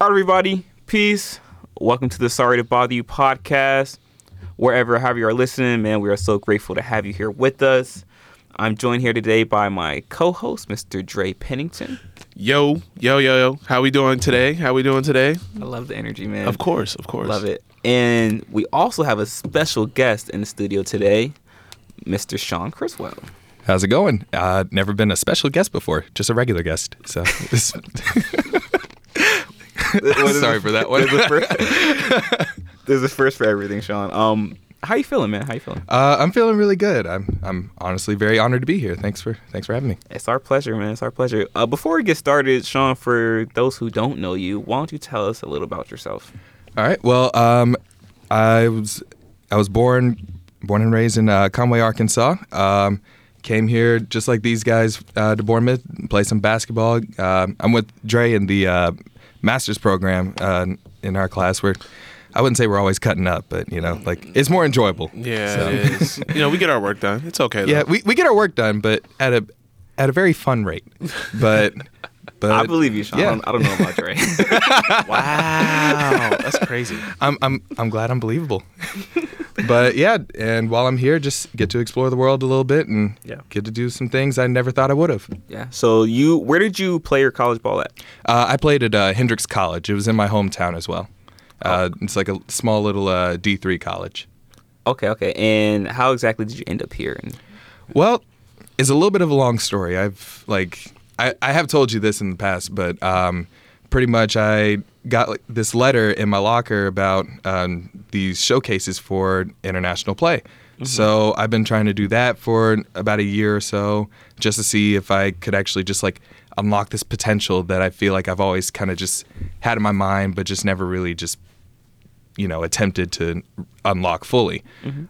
All right, everybody, peace. Welcome to the Sorry to Bother You podcast. Wherever, however you are listening, man, we are so grateful to have you here with us. I'm joined here today by my co-host, Mr. Dre Pennington. Yo, yo, yo, yo. How we doing today? How we doing today? I love the energy, man. Of course, of course. Love it. And we also have a special guest in the studio today, Mr. Sean Criswell. How's it going? Uh, never been a special guest before, just a regular guest. So, this, sorry for that one. There's a first, there's a first for everything, Sean. Um, how you feeling, man? How you feeling? Uh, I'm feeling really good. I'm I'm honestly very honored to be here. Thanks for thanks for having me. It's our pleasure, man. It's our pleasure. Uh, before we get started, Sean, for those who don't know you, why don't you tell us a little about yourself? All right. Well, um, I was I was born born and raised in uh, Conway, Arkansas. Um, came here just like these guys uh, to Bournemouth, play some basketball. Uh, I'm with Dre in the uh, master's program uh, in our class. Where I wouldn't say we're always cutting up, but you know, like it's more enjoyable. Yeah, So- it is. you know, we get our work done. It's okay. Though. Yeah, we, we get our work done, but at a at a very fun rate. But but I believe you, Sean. yeah. I, don't, I don't know about Dre. Wow, that's crazy. I'm I'm I'm glad I'm believable. but yeah, and while I'm here, just get to explore the world a little bit and Yeah. get to do some things I never thought I would have. yeah. So you, where did you play your college ball at? Uh, I played at uh, Hendrix College. It was in my hometown as well. Uh, It's like a small little uh, D3 college. Okay, okay. And how exactly did you end up here? And Well, it's a little bit of a long story. I've like I, I have told you this in the past, but um, pretty much I got like, this letter in my locker about um, these showcases for international play. So I've been trying to do that for about a year or so, just to see if I could actually just like unlock this potential that I feel like I've always kind of just had in my mind, but just never really just you know attempted to unlock fully.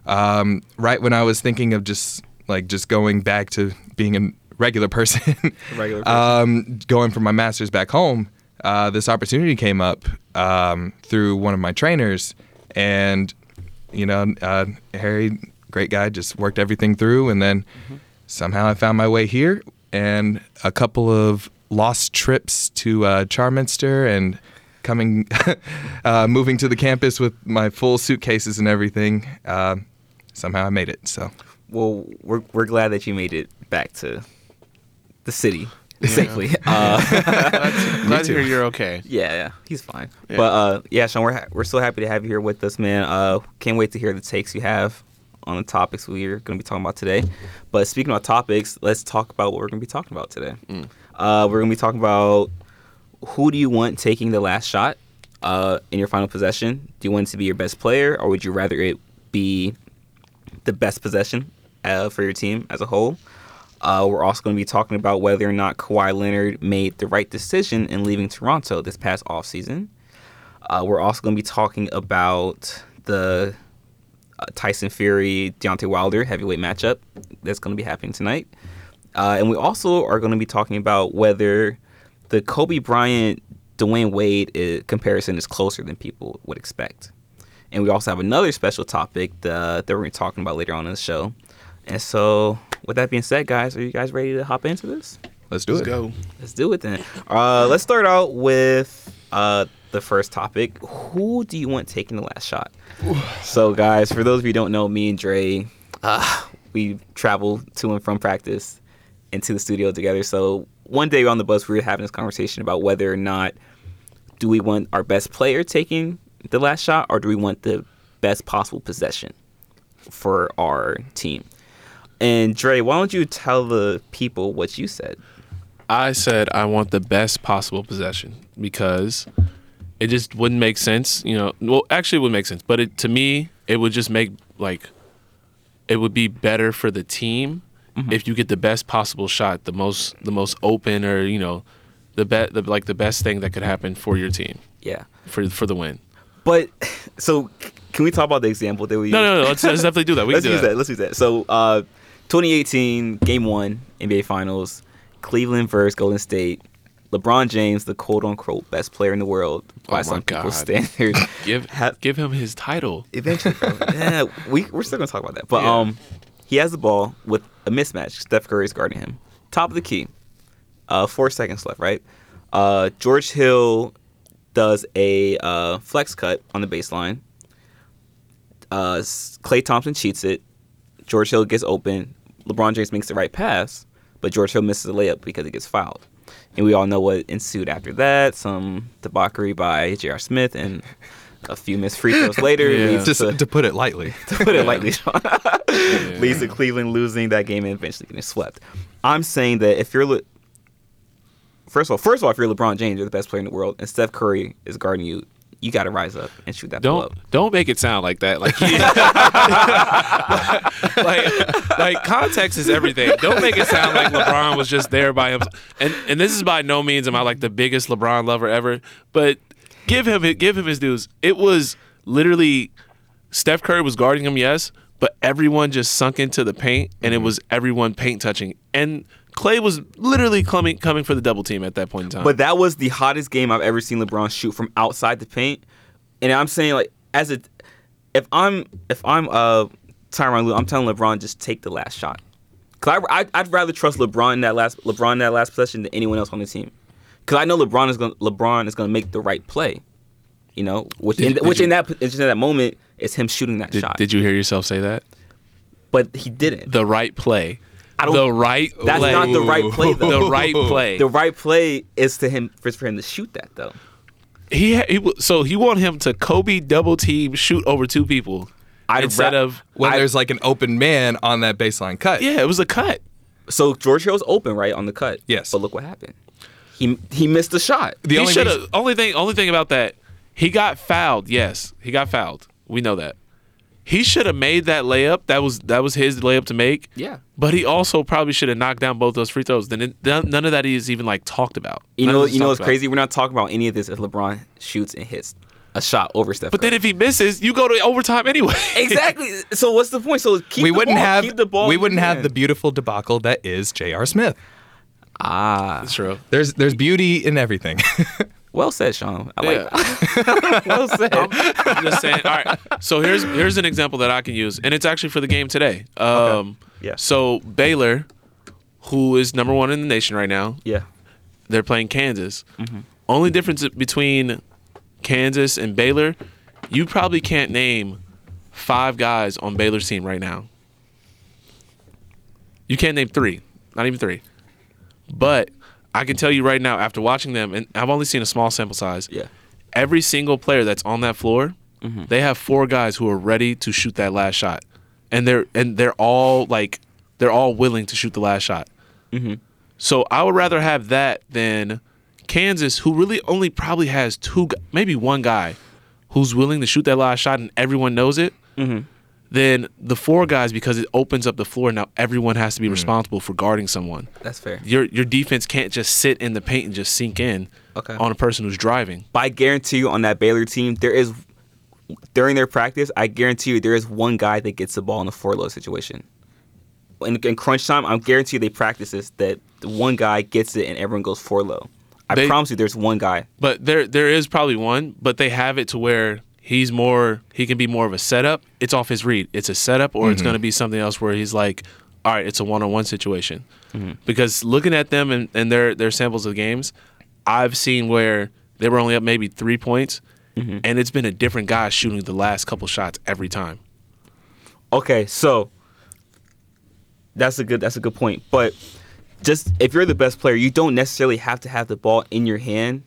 Um, right when I was thinking of just like just going back to being a regular person, regular person. um, going for my master's back home, uh, this opportunity came up um, through one of my trainers, and you know uh, Harry, great guy, just worked everything through, and then somehow I found my way here, and a couple of lost trips to uh, Charminster and coming uh, moving to the campus with my full suitcases and everything uh, somehow i made it so. Well, we're we're glad that you made it back to the city safely. Uh, Glad, glad to hear you're okay. yeah, yeah, he's fine. Yeah. But uh, yeah, Sean, we're ha- we're so happy to have you here with us, man. Uh, can't wait to hear the takes you have on the topics we're going to be talking about today. But speaking about topics, let's talk about what we're going to be talking about today. Uh, we're going to be talking about who do you want taking the last shot uh, in your final possession? Do you want it to be your best player, or would you rather it be the best possession uh, for your team as a whole? Uh, we're also going to be talking about whether or not Kawhi Leonard made the right decision in leaving Toronto this past offseason. Uh, we're also going to be talking about the uh, Tyson Fury Deontay Wilder heavyweight matchup that's going to be happening tonight. Uh, and we also are going to be talking about whether the Kobe Bryant Dwyane Wade uh comparison is closer than people would expect. And we also have another special topic that, that we're going to be talking about later on in the show. And so, with that being said, guys, are you guys ready to hop into this? let's do it. Let's it go. Let's do it then. Uh, let's start out with uh, the first topic. Who do you want taking the last shot? so, guys, for those of you who don't know, me and Dre, uh, we travel to and from practice into the studio together. So, one day on the bus, we were having this conversation about whether or not do we want our best player taking the last shot or do we want the best possible possession for our team? And Dre, why don't you tell the people what you said? I said I want the best possible possession because it just wouldn't make sense. You know, well, actually, it would make sense, but it, to me, it would just make like it would be better for the team if you get the best possible shot, the most the most open, or you know, the bet the like the best thing that could happen for your team Yeah. for for the win. But so can we talk about the example that we No, used? no, no. Let's, let's definitely do that. We Let's do use that. Let's use that. So uh 2018 game 1 NBA finals Cleveland versus Golden State. LeBron James, the quote unquote best player in the world by Oh some people's God. standards. Give Ha- give him his title. Eventually, yeah, we we're still gonna talk about that. But Yeah. um, he has the ball with a mismatch. Steph Curry is guarding him. Top of the key. Uh, four seconds left. Right. Uh, George Hill does a uh, flex cut on the baseline. Uh, Klay Thompson cheats it. George Hill gets open. LeBron James makes the right pass, but George Hill misses the layup because it gets fouled. And we all know what ensued after that: some debauchery by J.R. Smith and a few missed free throws later. Yeah. leads Just to, to put it lightly. to put it lightly, Sean, leads to Cleveland losing that game and eventually getting swept. I'm saying that if you're, Le- first of all, first of all, if you're LeBron James, you're the best player in the world, and Steph Curry is guarding you, you got to rise up and shoot that ball Don't up. don't make it sound like that. Like, like like context is everything. Don't make it sound like LeBron was just there by himself. And and this is by no means am I like the biggest LeBron lover ever, but give him give him his dues. It was literally Steph Curry was guarding him, yes, but everyone just sunk into the paint, and it mm-hmm. was everyone paint touching. And Klay was literally coming coming for the double team at that point in time. But that was the hottest game I've ever seen LeBron shoot from outside the paint. And I'm saying like as a if I'm if I'm uh Tyronn Lue, I'm telling LeBron just take the last shot. Cause I, I I'd rather trust LeBron in that last LeBron in that last possession than anyone else on the team. Cause I know LeBron is gonna LeBron is gonna make the right play. You know, which Did- in, did which you- in that in that moment is him shooting that did, shot. did you hear yourself say that? but he didn't. The right play. I don't- the right That's play. not the right play though. the right play. The right play is to him for, for him to shoot that though. he, ha- he w- so he want him to Kobe double team shoot over two people I'd instead ra- of When I- there's like an open man on that baseline cut. yeah, it was a cut. So George Hill's open right on the cut. Yes. But look what happened. He he missed the shot. The he only reason- Only thing. Only thing about that, he got fouled. Yes, he got fouled. We know that. He should have made that layup. That was that was his layup to make. Yeah. But he also probably should have knocked down both those free throws. Then it, none none of that is even like talked about. You None know it's you know talked what's about. crazy? We're not talking about any of this if LeBron shoots and hits a shot over Steph. But then if he misses, you go to overtime anyway. exactly. So what's the point? So keep we the wouldn't ball, have keep the ball. we wouldn't have the beautiful debacle that is J.R. Smith. ah. That's true. There's there's beauty in everything. Well said, Sean. I Yeah. like that. well said. I'm just saying. All right. So here's here's an example that I can use, and it's actually for the game today. Um, Yeah. So Baylor, who is number one in the nation right now, yeah. they're playing Kansas. Only difference between Kansas and Baylor, you probably can't name five guys on Baylor's team right now. You can't name three, not even three. But I can tell you right now, after watching them, and I've only seen a small sample size. Yeah. Every single player that's on that floor, mm-hmm. they have four guys who are ready to shoot that last shot, and they're and they're all like, they're all willing to shoot the last shot. Mm-hmm. So I would rather have that than Kansas, who really only probably has two, maybe one guy who's willing to shoot that last shot and everyone knows it. Mm-hmm. Than the four guys because it opens up the floor. Now everyone has to be mm. responsible for guarding someone. That's fair. Your your defense can't just sit in the paint and just sink in Okay. on a person who's driving. But I guarantee you on that Baylor team, there is during their practice, I guarantee you there is one guy that gets the ball in a four low situation. In, in crunch time, I guarantee you they practice this that the one guy gets it and everyone goes four low. I They- promise you, there's one guy. But there there is probably one, but they have it to where he's more he can be more of a setup. It's off his read. It's a setup or it's mm-hmm. going to be something else where he's like, all right, it's a one on one situation. Mm-hmm. Because looking at them and, and their their samples of games, I've seen where they were only up maybe three points, mm-hmm. and it's been a different guy shooting the last couple shots every time. Okay, so that's a good that's a good point. But just if you're the best player, you don't necessarily have to have the ball in your hand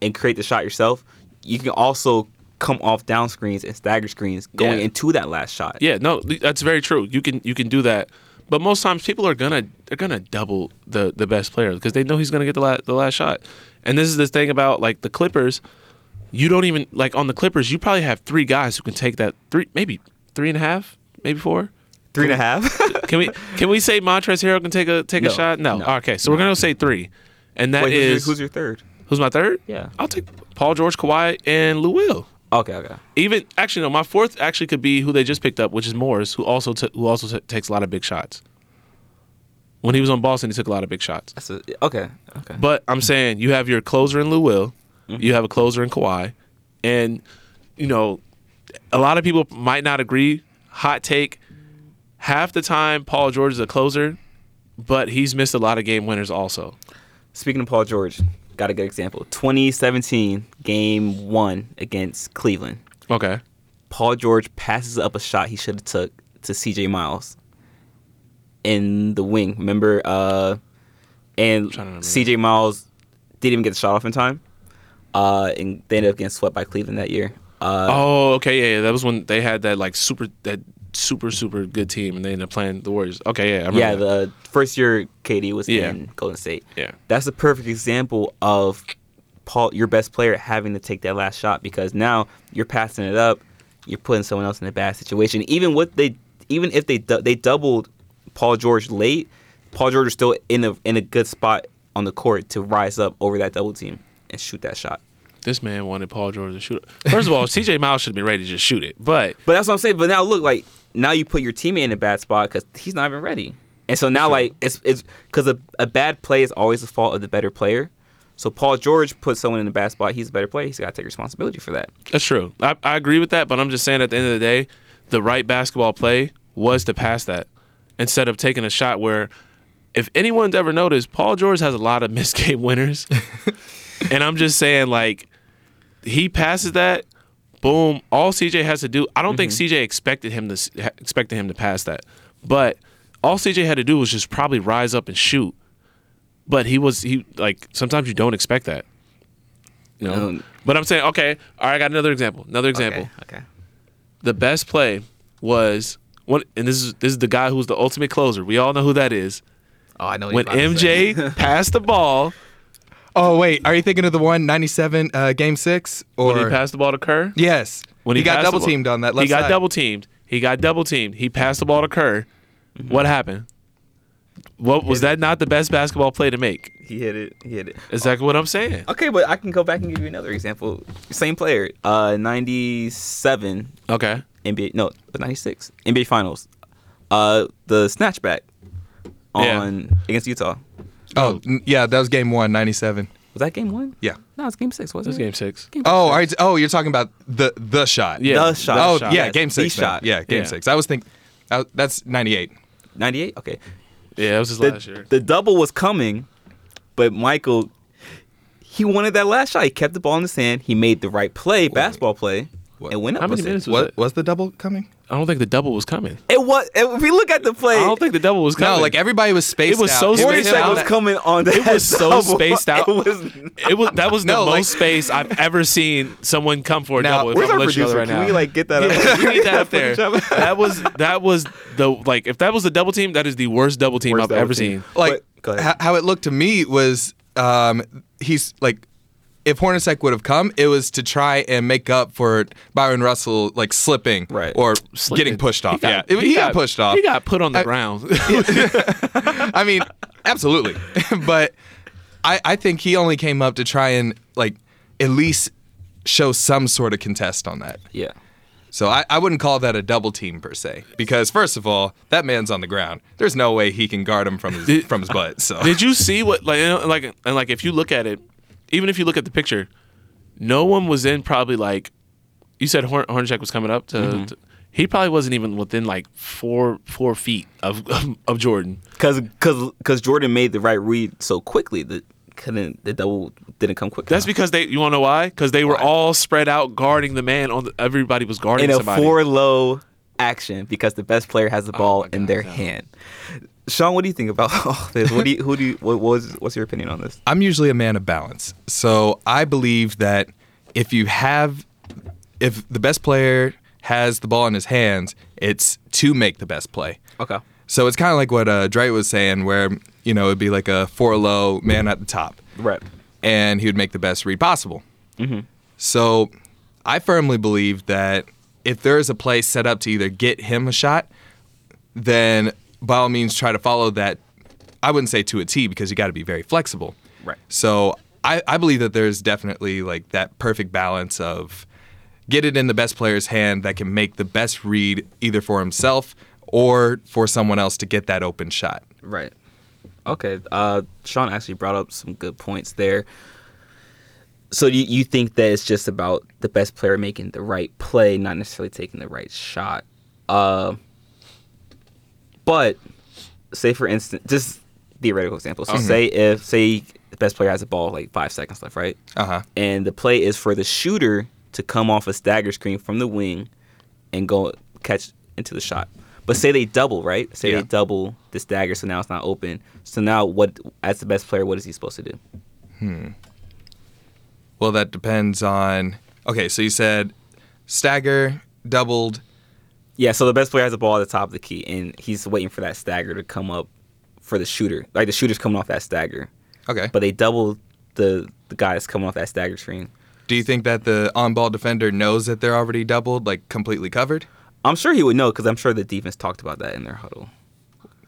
and create the shot yourself. You can also come off down screens and stagger screens going Yeah. into that last shot. Yeah, no, that's very true. You can you can do that, but most times people are gonna they're gonna double the the best player because they know he's gonna get the la- the last shot. And this is the thing about like the Clippers. You don't even like on the Clippers. You probably have three guys who can take that three, maybe three and a half, maybe four. Three and a half. Can we can we say Montrezl Harrell can take a take No, a shot? No. no. Okay, so we're gonna say three, and that Wait, is who's, your, who's your third? who's my third? Yeah. I'll take Paul George, Kawhi, and Lou Will. Okay, okay. Even actually, no. My fourth actually could be who they just picked up, which is Morris, who also t- who also t- takes a lot of big shots. When he was on Boston, he took a lot of big shots. That's a, okay. Okay. But I'm saying you have your closer in Lou Will, mm-hmm. you have a closer in Kawhi, and you know a lot of people might not agree. Hot take: half the time Paul George is a closer, but he's missed a lot of game winners also. Speaking of Paul George, got a good example. 2017 game one against Cleveland. Okay. Paul George passes up a shot he should have took to CJ Miles in the wing. Remember, uh, and Trying to remember. CJ Miles didn't even get the shot off in time. Uh, and they ended up getting swept by Cleveland that year. Uh, Oh, okay, yeah, yeah. That was when they had that like super that super super good team, and they ended up playing the Warriors. Okay, yeah, I remember yeah, that. the first year KD was Yeah. in Golden State. yeah. That's a perfect example of Paul, your best player, having to take that last shot because now you're passing it up, you're putting someone else in a bad situation. Even what they, even if they they doubled Paul George late, Paul George is still in a in a good spot on the court to rise up over that double team and shoot that shot. This man wanted Paul George to shoot. it. First of all, CJ Miles should have been ready to just shoot it, but But that's what I'm saying. But now look, like now you put your teammate in a bad spot because he's not even ready. And so now, like it's it's because a, a bad play is always the fault of the better player. So Paul George put someone in a bad spot. He's a better player. He's got to take responsibility for that. That's true. I, I agree with that, but I'm just saying at the end of the day, the right basketball play was to pass that instead of taking a shot where, if anyone's ever noticed, Paul George has a lot of missed game winners. and I'm just saying, like, he passes that, boom. All CJ has to do, I don't think CJ expected him to expected him to pass that, but all CJ had to do was just probably rise up and shoot. But he was he like sometimes you don't expect that. You know? But I'm saying, okay, all right, I got another example. Another example. Okay. okay. The best play was one and this is this is the guy who's the ultimate closer. We all know who that is. Oh, I know. When MJ passed the ball, Oh wait, are you thinking of the one '97 uh, Game Six? Or when he passed the ball to Kerr, yes, when he, got double teamed on that left he got side. double teamed. He got double teamed. He passed the ball to Kerr. Mm-hmm. What happened? What was that not the best basketball play to make? he hit it. He hit it. Exactly what I'm saying. Okay, but I can go back and give you another example. Same player. Uh, '97 Okay. NBA. No, '96 NBA Finals. Uh, the snatchback Yeah. on against Utah. Oh n- yeah, that was Game One, '97. Was that game one? Yeah. No, it's game six. This Wasn't is it? game six. Game Oh, six. all right. Oh, you're talking about the the shot. Yeah. The shot. Oh shot. yeah, Yes, Game the Six. then. shot. Yeah, Game Yeah. Six. I was thinking. Uh, that's '98. 98? Okay. Yeah, that was his The, last year. the double was coming, but Michael, he wanted that last shot. He kept the ball in his hand. He made the right play, basketball play, What? and went up How many with it. minutes was What it? was the double coming? I don't think the double was coming. It was. If we look at the play, I don't think the double was coming. No, like everybody was spaced. Out. It was out. so It Hornacek spaced out. was coming on that It was so double. spaced out. It was. It was that was the No, most space I've ever seen someone come for a Now, double. if Where's I'm our gonna let you know producer? right Can now. we like get that up? We need that up there. It? That was that was the like if that was the double team, that is the worst double team Worst I've double ever team. seen. like But- go ahead. ho- how it looked to me was um, he's like if Hornacek would have come, it was to try and make up for Bryon Russell like slipping Right. or Slipping. getting pushed off. He got- yeah, he, got, pushed off. He got put on the ground. I mean, absolutely. but I, I think he only came up to try and like at least show some sort of contest on that. yeah. So I, I wouldn't call that a double team per se, because first of all, that man's on the ground. There's no way he can guard him from his from his butt. So Did you see what like you know, like and like if you look at it, even if you look at the picture, no one was in probably like you said Horn- Hornacek was coming up to, Mm-hmm. to- he probably wasn't even within like four four feet of of Jordan. Because because cause Jordan made the right read so quickly that couldn't the double didn't come quick. That's enough. because they you want to know why? Because they were Why? all spread out guarding the man on the, everybody was guarding in a somebody. four low action because the best player has the ball my in God, their no. hand. Sean, what do you think about all this? What do you who do you what was what's your opinion on this? I'm usually a man of balance. So I believe that if you have, if the best player has the ball in his hands, it's to make the best play. Okay. So it's kind of like what uh, Dre was saying, where you know it'd be like a four low man at the top, Right. and he would make the best read possible. Mm-hmm. So I firmly believe that if there is a play set up to either get him a shot, then by all means try to follow that. I wouldn't say to a T because you got to be very flexible. Right. So I, I believe that there's definitely like that perfect balance of get it in the best player's hand that can make the best read either for himself or for someone else to get that open shot. Right. Okay. Uh, Sean actually brought up some good points there. So you, you think that it's just about the best player making the right play, not necessarily taking the right shot. Uh, but say for instance, just theoretical example. So say if say the best player has the ball like five seconds left, right? Uh huh. And the play is for the shooter to come off a stagger screen from the wing and go catch into the shot. But say they double, right? Say Yeah. they double the stagger, so now it's not open. So now, what as the best player, what is he supposed to do? Hmm. Well, that depends on. Okay, so you said stagger, doubled. Yeah, so the best player has the ball at the top of the key, and he's waiting for that stagger to come up for the shooter. Like the shooter's coming off that stagger, Okay. but they double the the guy that's coming off that stagger screen. Do you think that the on-ball defender knows that they're already doubled, like completely covered? I'm sure he would know because I'm sure the defense talked about that in their huddle.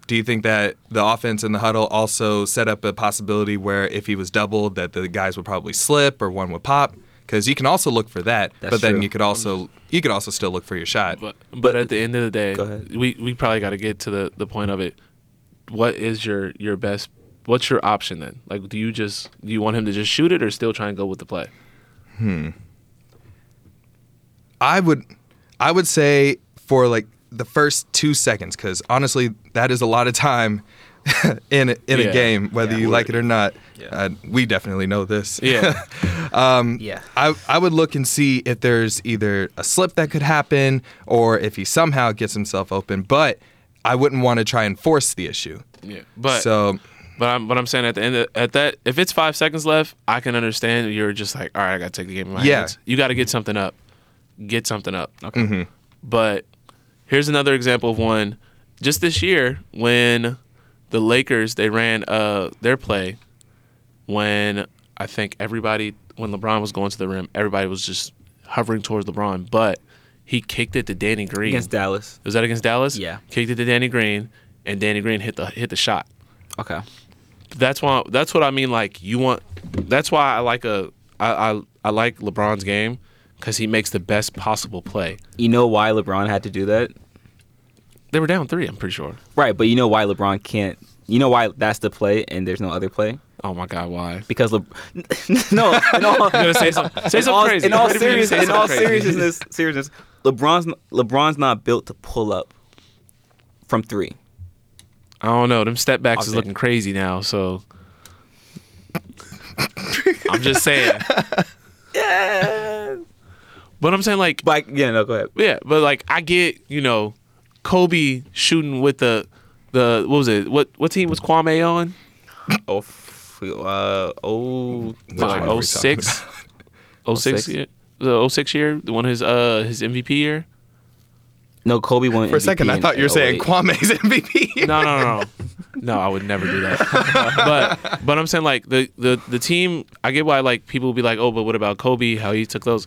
Do you think that the offense in the huddle also set up a possibility where if he was doubled, that the guys would probably slip or one would pop? Because you can also look for that, That's but then true. you could also you could also still look for your shot. But but at the end of the day, we we probably got to get to the the point of it. What is your your best? What's your option then? Like, do you just do you want him to just shoot it or still try and go with the play? Hmm. I would I would say for like the first two seconds, because honestly, that is a lot of time in a, in Yeah. a game, whether Yeah. you like it or not. Yeah. Uh, we definitely know this. Yeah, Yeah, I, I would look and see if there's either a slip that could happen or if he somehow gets himself open, but I wouldn't want to try and force the issue. yeah. But so But I'm but I'm saying at the end of, at that if it's five seconds left, I can understand you're just like, all right, I gotta take the game in my Yeah. hands. You got to get something up, get something up. Okay. Mm-hmm. But here's another example of one. Just this year, when the Lakers they ran uh their play, when I think everybody when LeBron was going to the rim, everybody was just hovering towards LeBron, but he kicked it to Danny Green. against Dallas. was that against Dallas? Yeah. Kicked it to Danny Green, and Danny Green hit the hit the shot Okay. that's why that's what I mean. Like you want. That's why I like a I I, I like LeBron's game because he makes the best possible play. You know why LeBron had to do that? They were down three. I'm pretty sure. Right, but you know why LeBron can't. You know why that's the play and there's no other play? Oh my God, why? Because Le- no, in all, say something? Say something all, crazy. in all Ready for you to serious, in all seriousness, seriousness, LeBron's LeBron's not built to pull up from three. I don't know. Them step backs is looking crazy now. So I'm just saying. Yeah, But I'm saying like but yeah, no, go ahead. yeah. But like I get you know Kobe shooting with the the what was it? What what team was Kwame on? Oh, f- uh, oh, Like one are we 06? 06 06? year? The 06 year, the one his uh his MVP year. no, Kobe won. for a second, I thought you were saying 08. Kwame's MVP. No, no, no, no. No, I would never do that. but but I'm saying like the the the team. I get why like people will be like, oh, but what about Kobe? How he took those.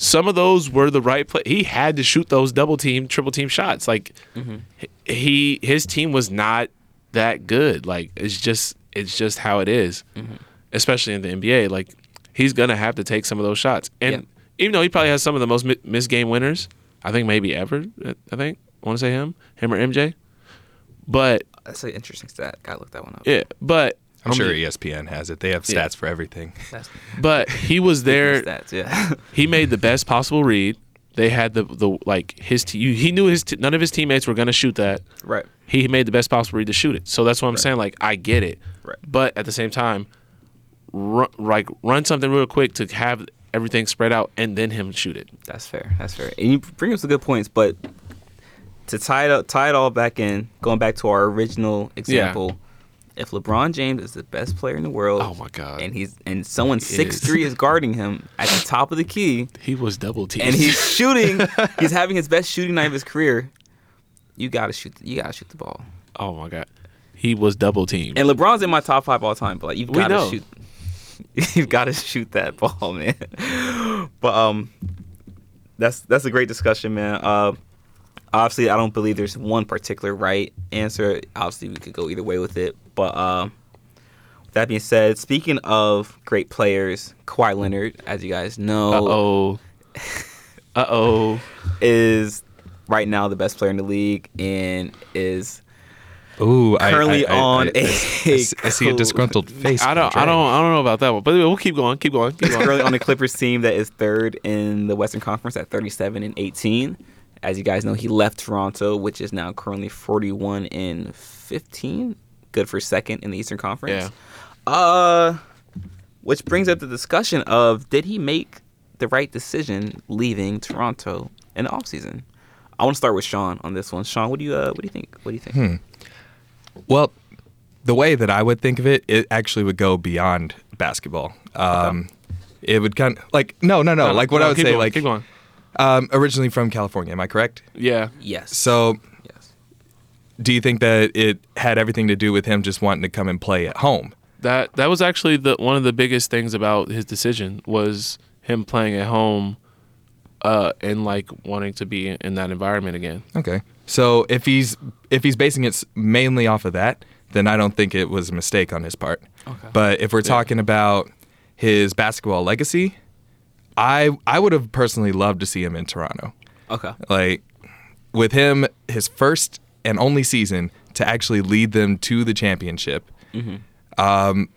Some of those were the right play. He had to shoot those double team, triple team shots. Like mm-hmm. he his team was not that good. Like it's just it's just how it is. Mm-hmm. especially in the NBA. Like he's gonna have to take some of those shots, and Yeah. even though he probably has some of the most mi- missed game winners, I think maybe ever. Uh, I think I want to say him, him or MJ. But That's an interesting stat. Gotta look that one up. yeah, but I'm sure mean, ESPN has it. They have stats Yeah. for everything. That's But he was there. stats. Yeah. he made the best possible read. They had the the like his te- he knew his t- none of his teammates were gonna shoot that. right. He made the best possible read to shoot it. So that's what I'm saying. Like I get it, Right. but at the same time, run, like run something real quick to have everything spread out and then him shoot it. That's fair. That's fair. And you bring up some good points, but to tie it up, tie it all back in, going back to our original example, if LeBron James is the best player in the world, Oh my God. and he's and someone six three is guarding him at the top of the key, He was double teamed. and he's shooting, he's having his best shooting night of his career. You gotta shoot. You gotta shoot the ball. oh my god, he was double teamed. And LeBron's in my top five all time, but like you've got to shoot. You've got to shoot that ball, man. But um, that's that's a great discussion, man. Uh, obviously, I don't believe there's one particular right answer. Obviously, we could go either way with it. But um, with that being said, speaking of great players, Kawhi Leonard, as you guys know, Uh oh. Uh oh. is right now the best player in the league and is Ooh, Currently on a I see a disgruntled face. I don't. I don't. I don't know about that one. But we'll keep going. Keep going. Keep going. currently on the Clippers team that is third in the Western Conference at 37 and 18. As you guys know, he left Toronto, which is now currently 41 and 15. Good for second in the Eastern Conference. Yeah. Uh, which brings up the discussion of did he make the right decision leaving Toronto in the offseason? I want to start with Sean on this one. Sean, what do you uh, what do you think? What do you think? Hmm. Well, the way that I would think of it, it actually would go beyond basketball. Um, It would kind of like no, no, no. like what no, I would keep say, going, like keep going. Um, originally from California. Am I correct? Yeah. Yes. So, yes. Do you think that it had everything to do with him just wanting to come and play at home? That that was actually the one of the biggest things about his decision was him playing at home, uh, and like wanting to be in that environment again. Okay. So if he's if he's basing it mainly off of that, then I don't think it was a mistake on his part. Okay. But if we're talking about his basketball legacy, I I would have personally loved to see him in Toronto. Okay. Like with him, his first and only season to actually lead them to the championship. Um,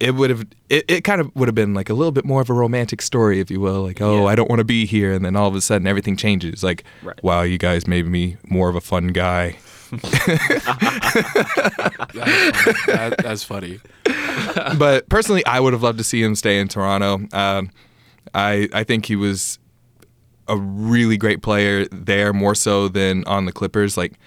it would have it, it kind of would have been like a little bit more of a romantic story, if you will. Like, oh, Yeah. I don't want to be here, and then all of a sudden everything changes. Like, Right. wow, you guys made me more of a fun guy. That, that's funny. but personally, I would have loved to see him stay in Toronto. Um, I I think he was a really great player there, more so than on the Clippers. Like,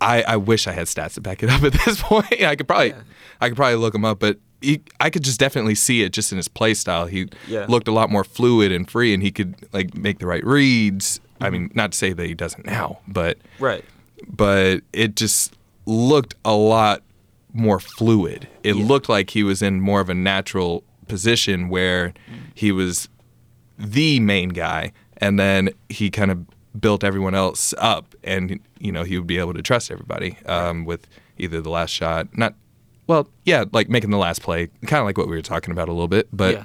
I, I wish I had stats to back it up at this point. I could probably Yeah. I could probably look him up, but he, I could just definitely see it just in his play style. He Yeah. looked a lot more fluid and free, and he could like make the right reads. I mm-hmm. mean, not to say that he doesn't now, but Right. but it just looked a lot more fluid. It Yeah. looked like he was in more of a natural position where mm. he was the main guy, and then he kind of built everyone else up, and you know he would be able to trust everybody um, with either the last shot, not well, yeah, like making the last play, kind of like what we were talking about a little bit, but. yeah.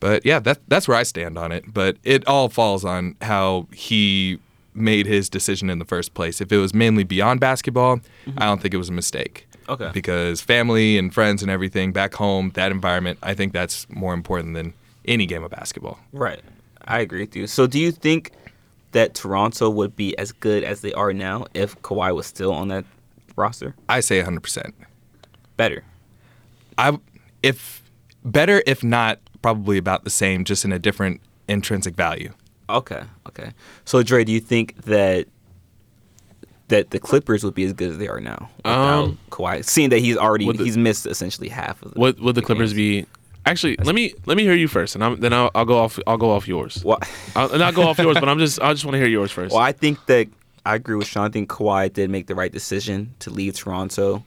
But yeah, that that's where I stand on it. But it all falls on how he made his decision in the first place. If it was mainly beyond basketball, I don't think it was a mistake. Okay. Because family and friends and everything back home, that environment, I think that's more important than any game of basketball. Right. I agree with you. So do you think that Toronto would be as good as they are now if Kawhi was still on that roster? I say 100%. Better. I if better if not probably about the same just in a different intrinsic value. Okay. Okay. So Dre, do you think that that the Clippers would be as good as they are now without Um, Kawhi? Seeing that he's already the- he's missed essentially half of the Would would the Clippers games. be? Actually, let me let me hear you first, and I'm, then I'll, I'll go off. I'll go off yours. Well, I'll not go off yours, but I'm just I just want to hear yours first. well, I think that I agree with Sean. I think Kawhi did make the right decision to leave Toronto.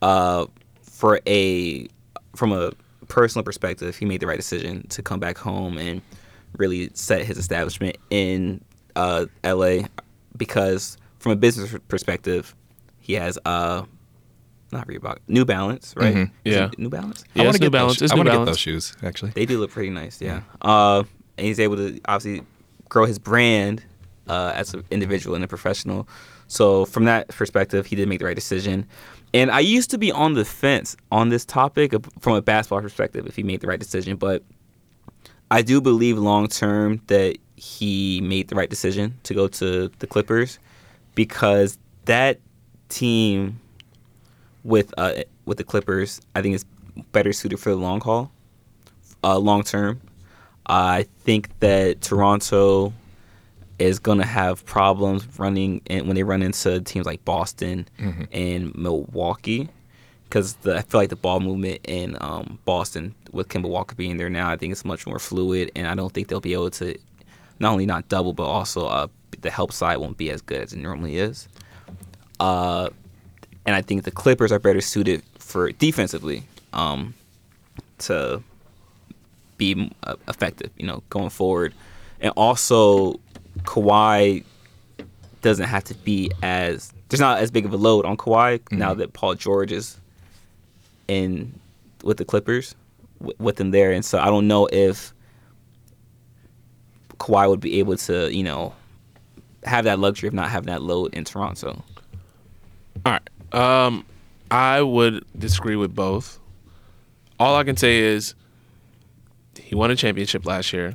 Uh, for a from a personal perspective, he made the right decision to come back home and really set his establishment in uh, L.A. Because from a business perspective, he has uh, not Reebok, New Balance, right? Mhm. It Yeah. New Balance. Yeah, I wanna New get those Balance. sho- I want to get those shoes actually. They do look pretty nice, yeah. Uh, and he's able to obviously grow his brand uh, as an individual and a professional. So from that perspective, he did make the right decision. And I used to be on the fence on this topic from a basketball perspective if he made the right decision, but I do believe long term that he made the right decision to go to the Clippers because that team with uh, with the Clippers, I think it's better suited for the long haul, uh, long term. I think that Toronto is going to have problems running in, when they run into teams like Boston and Milwaukee because I feel like the ball movement in um, Boston with Kemba Walker being there now, I think it's much more fluid, and I don't think they'll be able to not only not double, but also uh, the help side won't be as good as it normally is. Uh, and I think the Clippers are better suited for defensively um, to be uh, effective, you know, going forward. And also, Kawhi doesn't have to be as there's not as big of a load on Kawhi now that Paul George is in with the Clippers w- with them there, and so I don't know if Kawhi would be able to, you know, have that luxury of not having that load in Toronto. All right. Um, I would disagree with both. All I can say is he won a championship last year,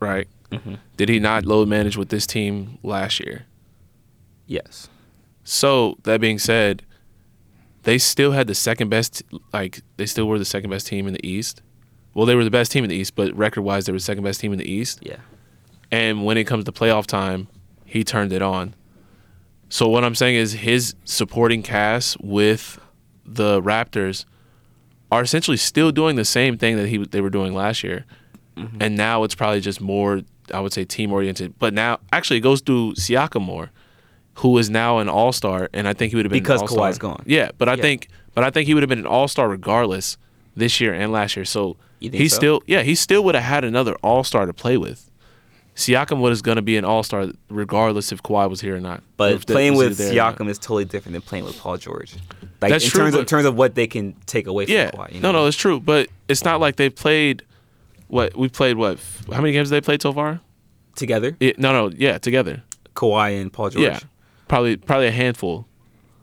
right? Did he not load manage with this team last year? Yes. So that being said, they still had the second best. Like they still were the second best team in the East. Well, they were the best team in the East, but record wise, they were the second best team in the East. Yeah. And when it comes to playoff time, he turned it on. So what I'm saying is his supporting cast with the Raptors are essentially still doing the same thing that he they were doing last year. Mm-hmm. And now it's probably just more I would say team oriented. But now actually it goes through Siakam more, who is now an all star and I think he would have been an Because all-star. Kawhi's gone. Yeah, but I Yeah. think but I think he would have been an all star regardless this year and last year. So he so? still yeah, he still would have had another all star to play with. Siakam was going to be an all star regardless if Kawhi was here or not. But If playing with he there or not. Siakam is totally different than playing with Paul George. Like That's in true, terms of, in terms of what they can take away from Yeah, Kawhi. You no, know? no, it's true. But it's not like they've played. What we played? What? How many games have they played so far? together, Yeah, no, no, yeah, together. Kawhi and Paul George. Yeah, probably probably a handful.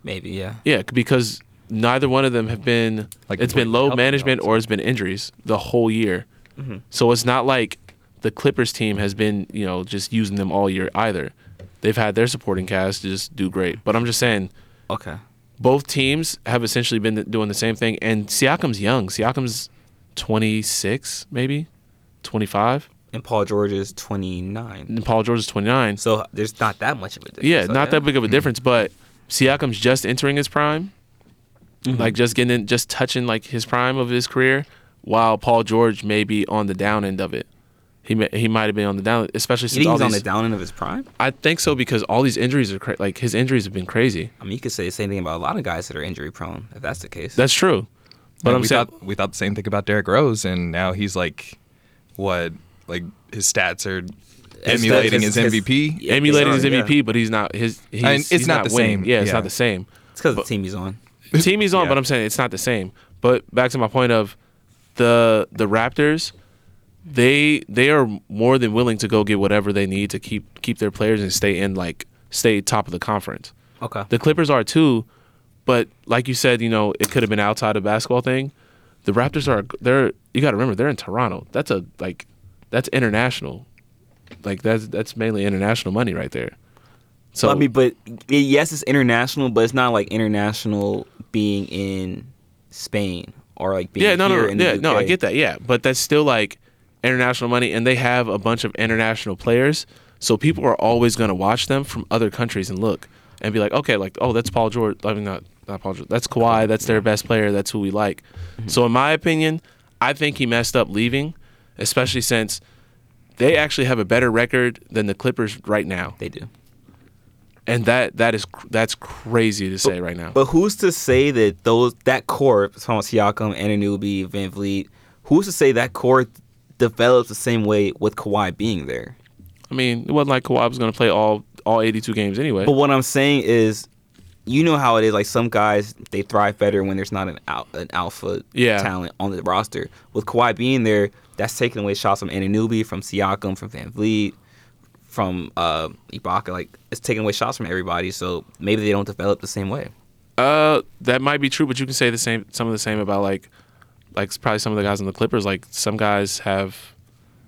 Maybe, yeah. Yeah, because neither one of them have been. Like, it's been low management or it's been injuries the whole year. Mm-hmm. So it's not like the Clippers team has been you know just using them all year either. They've had their supporting cast just do great. But I'm just saying Okay. both teams have essentially been doing the same thing. And Siakam's young. Siakam's 26, maybe 25. And Paul George is 29. And Paul George is 29. So uh, there's not that much of a difference. Yeah, not that big of a difference, mm-hmm. but Siakam's just entering his prime, mm-hmm. like just getting in, just touching like his prime of his career, while Paul George may be on the down end of it. He may, he might have been on the down, especially since think all he's on these. the down end of his prime? I think so because all these injuries are cra- like his injuries have been crazy. I mean, you could say the same thing about a lot of guys that are injury prone, if that's the case. That's true, but And I'm we saying thought we thought the same thing about Derrick Rose, and now he's like, what? Like his stats are emulating his, his- MVP. Yeah, emulating his sorry, yeah. MVP, but he's not his. He's, And it's he's not the winning. same, Yeah, it's yeah. not the same. It's because the team he's on. The team he's on, Yeah. but I'm saying it's not the same. But back to my point of the the Raptors, they they are more than willing to go get whatever they need to keep keep their players and stay in like stay top of the conference. Okay. The Clippers are too, but like you said, you know, it could have been outside of basketball thing. The Raptors are they're you got to remember they're in Toronto. That's a like that's international. Like that's that's mainly international money right there. So I mean, but yes, it's international, but it's not like international being in Spain or like being yeah, no, no, no, yeah, no, I get that, yeah, but that's still like international money, and they have a bunch of international players, so people are always going to watch them from other countries and look and be like, okay, like, oh, that's Paul George. I mean, not not Paul George. That's Kawhi. That's their best player. That's who we like. Mm-hmm. So, in my opinion, I think he messed up leaving, especially since they actually have a better record than the Clippers right now, They do. and that that is that's crazy to say right now. But who's to say that those that core, Thomas Siakam, Anunoby, VanVleet, who's to say that core develops the same way with Kawhi being there? I mean, it wasn't like Kawhi was going to play all all 82 games anyway. But what I'm saying is, you know how it is. Like some guys, they thrive better when there's not an al- an alpha Yeah. talent on the roster. With Kawhi being there, that's taking away shots from Anunoby, from Siakam, from VanVleet, from uh, Ibaka. Like it's taking away shots from everybody. So maybe they don't develop the same way. Uh, that might be true, but you can say the same, some of the same about like, like probably some of the guys on the Clippers. Like some guys have,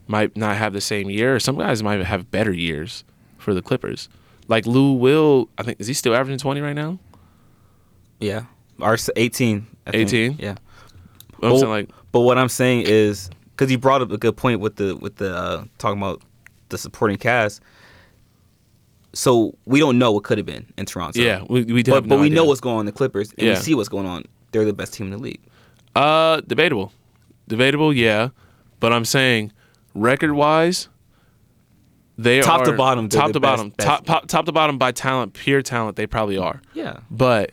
might not have the same year. Or some guys might have better years for the Clippers. Like Lou Will, I think is he still averaging twenty right now? Yeah, or s- 18. I think. 18? Yeah. But- saying like, But what I'm saying is, because you brought up a good point with the with the uh, talking about the supporting cast. So we don't know what could have been in Toronto. yeah, we we but have but no we idea. know what's going on in the Clippers, and Yeah. we see what's going on. They're the best team in the league. Uh, debatable, debatable, yeah. But I'm saying, record wise, they are Top are to bottom, top to best- bottom, best. top, top top to bottom by talent, pure talent. They probably are. Yeah. but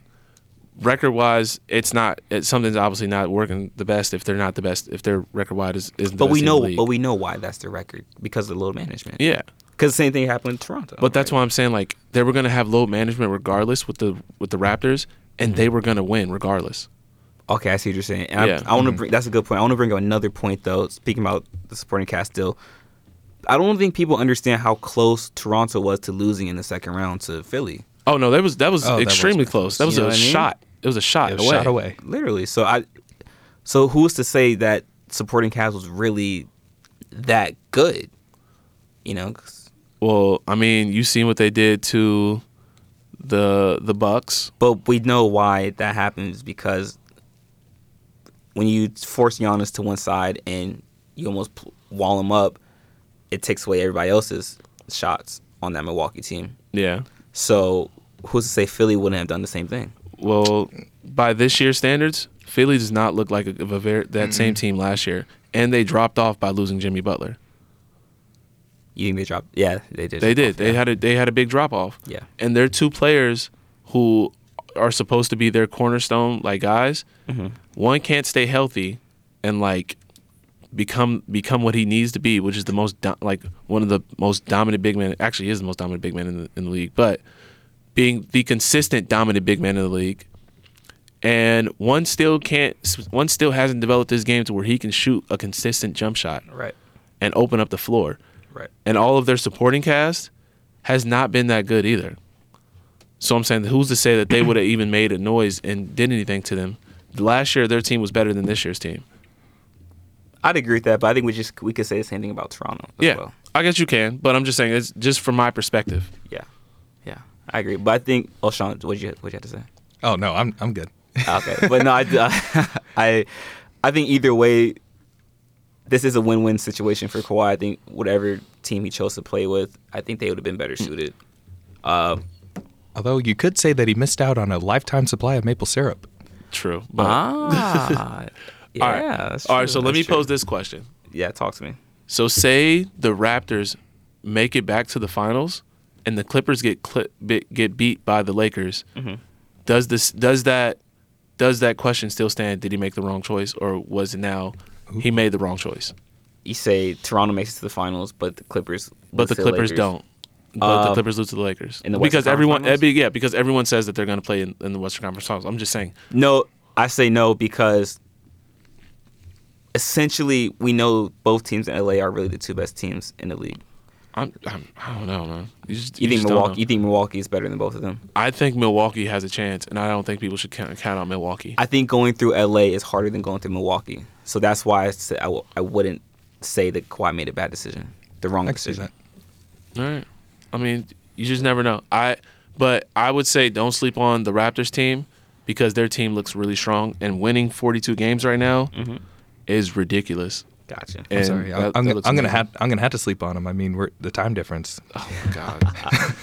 record wise, it's not. It's something's obviously not working the best if they're not the best. If their record wise is, isn't. The But best we know, but we know why that's their record because of the load management. yeah. Because the same thing happened in Toronto. But that's right? why I'm saying like they were gonna have load management regardless with the with the Raptors, and they were gonna win regardless. Okay, I see what you're saying. And Yeah. I, I want to bring. That's a good point. I want to bring up another point though. Speaking about the supporting cast, still, I don't think people understand how close Toronto was to losing in the second round to Philly. Oh no, that was that was Oh, that was extremely close. That was You a what I mean? shot. It was a shot was away. shot away. Literally. So I. So who's to say that supporting cast was really that good? You know. 'cause- Well, I mean, you seen what they did to the the Bucks. But we know why that happens because when you force Giannis to one side and you almost wall him up, it takes away everybody else's shots on that Milwaukee team. Yeah. So who's to say Philly wouldn't have done the same thing? Well, by this year's standards, Philly does not look like a, of a very, that same team last year, and they dropped off by losing Jimmy Butler. You think they dropped? Yeah, they did. They did. They Yeah. had a they had a big drop off. Yeah. And they're two players who are supposed to be their cornerstone like guys. Mm-hmm. One can't stay healthy and like become become what he needs to be, which is the most do- like one of the most dominant big men. Actually, is the most dominant big man in the in the league, but being the consistent dominant big man in the league. And one still can't. One still hasn't developed his game to where he can shoot a consistent jump shot Right. and open up the floor Right. and all of their supporting cast has not been that good either. So I'm saying, who's to say that they would have even made a noise and did anything to them? Last year, their team was better than this year's team. I'd agree with that, but I think we just we could say the same thing about Toronto as yeah, well. I guess you can, but I'm just saying it's just from my perspective. Yeah. Yeah. I agree. But I think oh Sean, what'd you what'd you have to say? Oh no, I'm I'm good. Okay. but no, I, I I think either way this is a win-win situation for Kawhi. I think whatever team he chose to play with, I think they would have been better suited. Uh, Although you could say that he missed out on a lifetime supply of maple syrup. True. But, ah. yeah. all right. that's all right. true, So let me true. pose this question. Yeah, talk to me. So say the Raptors make it back to the finals, and the Clippers get cli- get beat by the Lakers. Mm-hmm. Does this does that does that question still stand? Did he make the wrong choice, or was it now he made the wrong choice? You say Toronto makes it to the finals, but the Clippers But the Clippers Lakers. don't. But the Um, Clippers lose to the Lakers in the Western because everyone, Conference yeah, because everyone says that they're going to play in, in the Western Conference Finals. I'm just saying, No, I say no because essentially we know both teams in LA are really the two best teams in the league. I'm, I'm I don't know, man. You, just, You, think just Milwaukee? You think Milwaukee is better than both of them? I think Milwaukee has a chance, and I don't think people should count, count out Milwaukee. I think going through LA is harder than going through Milwaukee. So that's why I, said I, w- I wouldn't say that Kawhi made a bad decision, the wrong I can see decision. that. All right. I mean, you just never know. I but I would say don't sleep on the Raptors team because their team looks really strong and winning 42 games right now Mm-hmm. is ridiculous. Gotcha. I'm sorry. that- I'm, I'm, that gonna- I'm gonna have I'm gonna have to sleep on them. I mean, we're the time difference. Oh my god.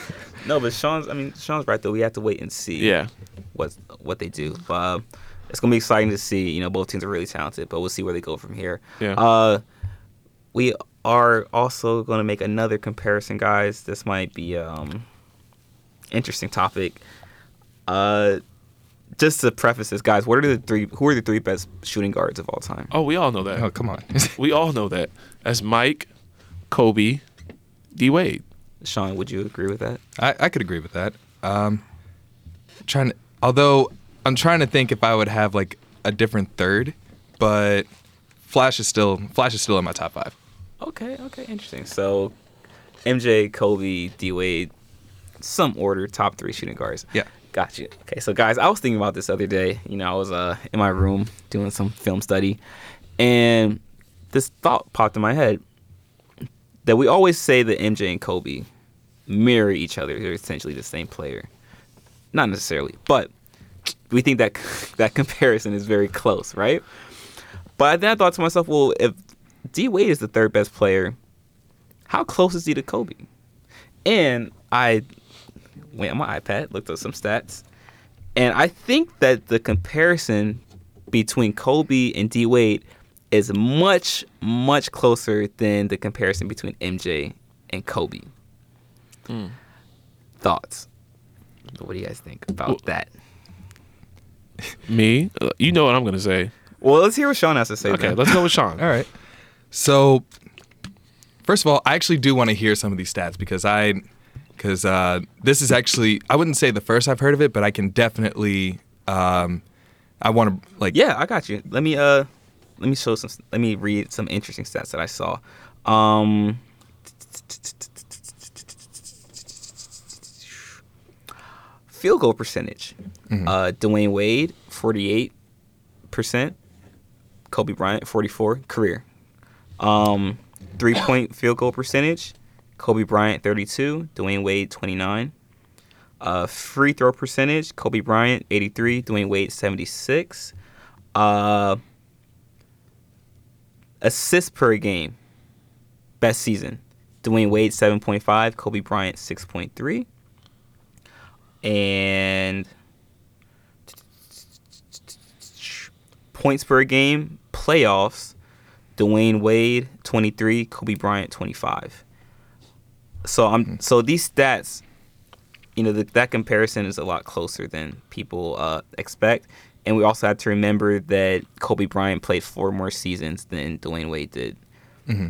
No, but Sean's. I mean, Sean's right though. We have to wait and see. yeah. what what they do. But uh, it's gonna be exciting to see. You know, both teams are really talented, but we'll see where they go from here. Yeah. Uh, we are also gonna make another comparison, guys. This might be um interesting topic. Uh, just to preface this, guys, what are the three? Who are the three best shooting guards of all time? Oh, we all know that. Oh come on. We all know that. That's Mike, Kobe, D Wade. Sean, would you agree with that? I, I could agree with that. Um, trying to, although I'm trying to think if I would have like a different third, but Flash is still Flash is still in my top five. Okay, okay, interesting. So, MJ, Kobe, D Wade, some order, top three shooting guards. Yeah. Gotcha. Okay, so guys, I was thinking about this the other day. You know, I was uh in my room doing some film study, and this thought popped in my head that we always say that MJ and Kobe mirror each other. They're essentially the same player. Not necessarily, but we think that that comparison is very close, right? But then I thought to myself, well, if D Wade is the third best player, how close is he to Kobe? And I went on my iPad, looked up some stats, and I think that the comparison between Kobe and D Wade is much, much closer than the comparison between MJ and Kobe. Thoughts? What do you guys think about Well- that? Me, Uh, you know what I'm gonna say. Well, let's hear what Sean has to say. Okay, then. let's go with Sean. All right. So, first of all, I actually do want to hear some of these stats because I, because uh, this is actually I wouldn't say the first I've heard of it, but I can definitely, um, I want to like Yeah, I got you. Let me uh let me show some let me read some interesting stats that I saw. Um field goal percentage. Uh Dwyane Wade 48%, Kobe Bryant 44 career. Um three-point field goal percentage, Kobe Bryant 32, Dwyane Wade 29. Uh, free throw percentage: Kobe Bryant 83, Dwyane Wade 76. Uh, assists per game, best season: Dwyane Wade 7.5, Kobe Bryant 6.3, and points per game playoffs: Dwyane Wade 23, Kobe Bryant 25. So I'm so these stats, you know, the, that comparison is a lot closer than people uh, expect, and we also have to remember that Kobe Bryant played four more seasons than Dwyane Wade did.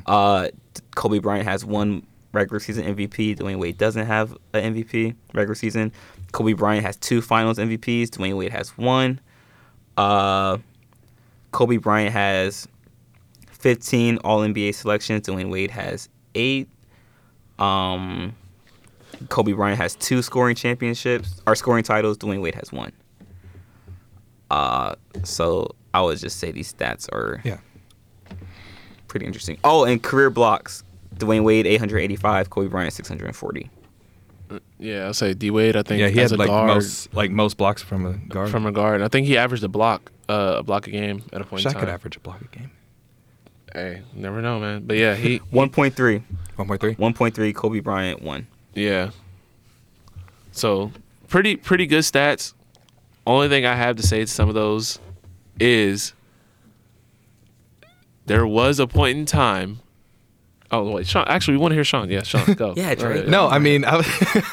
Uh, Kobe Bryant has one regular season MVP. Dwyane Wade doesn't have an MVP regular season. Kobe Bryant has two Finals MVPs. Dwyane Wade has one. Uh, Kobe Bryant has 15 All NBA selections. Dwyane Wade has eight. Um, Kobe Bryant has two scoring championships or scoring titles. Dwyane Wade has one. Uh, so I would just say these stats are Yeah. pretty interesting. Oh, and career blocks: Dwyane Wade 885, Kobe Bryant 640. Yeah, I'll say D Wade. I think Yeah, he as had like guard most like most blocks from a guard. from a guard. I think he averaged a block, uh, a block a game at a point Shaq in time. could average a block a game. Hey, never know, man. But yeah, he 1.3, One point three. 1.3. Kobe Bryant one. Yeah. So pretty pretty good stats. Only thing I have to say to some of those is there was a point in time. Oh wait, Sean. Actually, we want to hear Sean. Yeah, Sean, go. Yeah, Go Drake. ahead. No, I mean, I,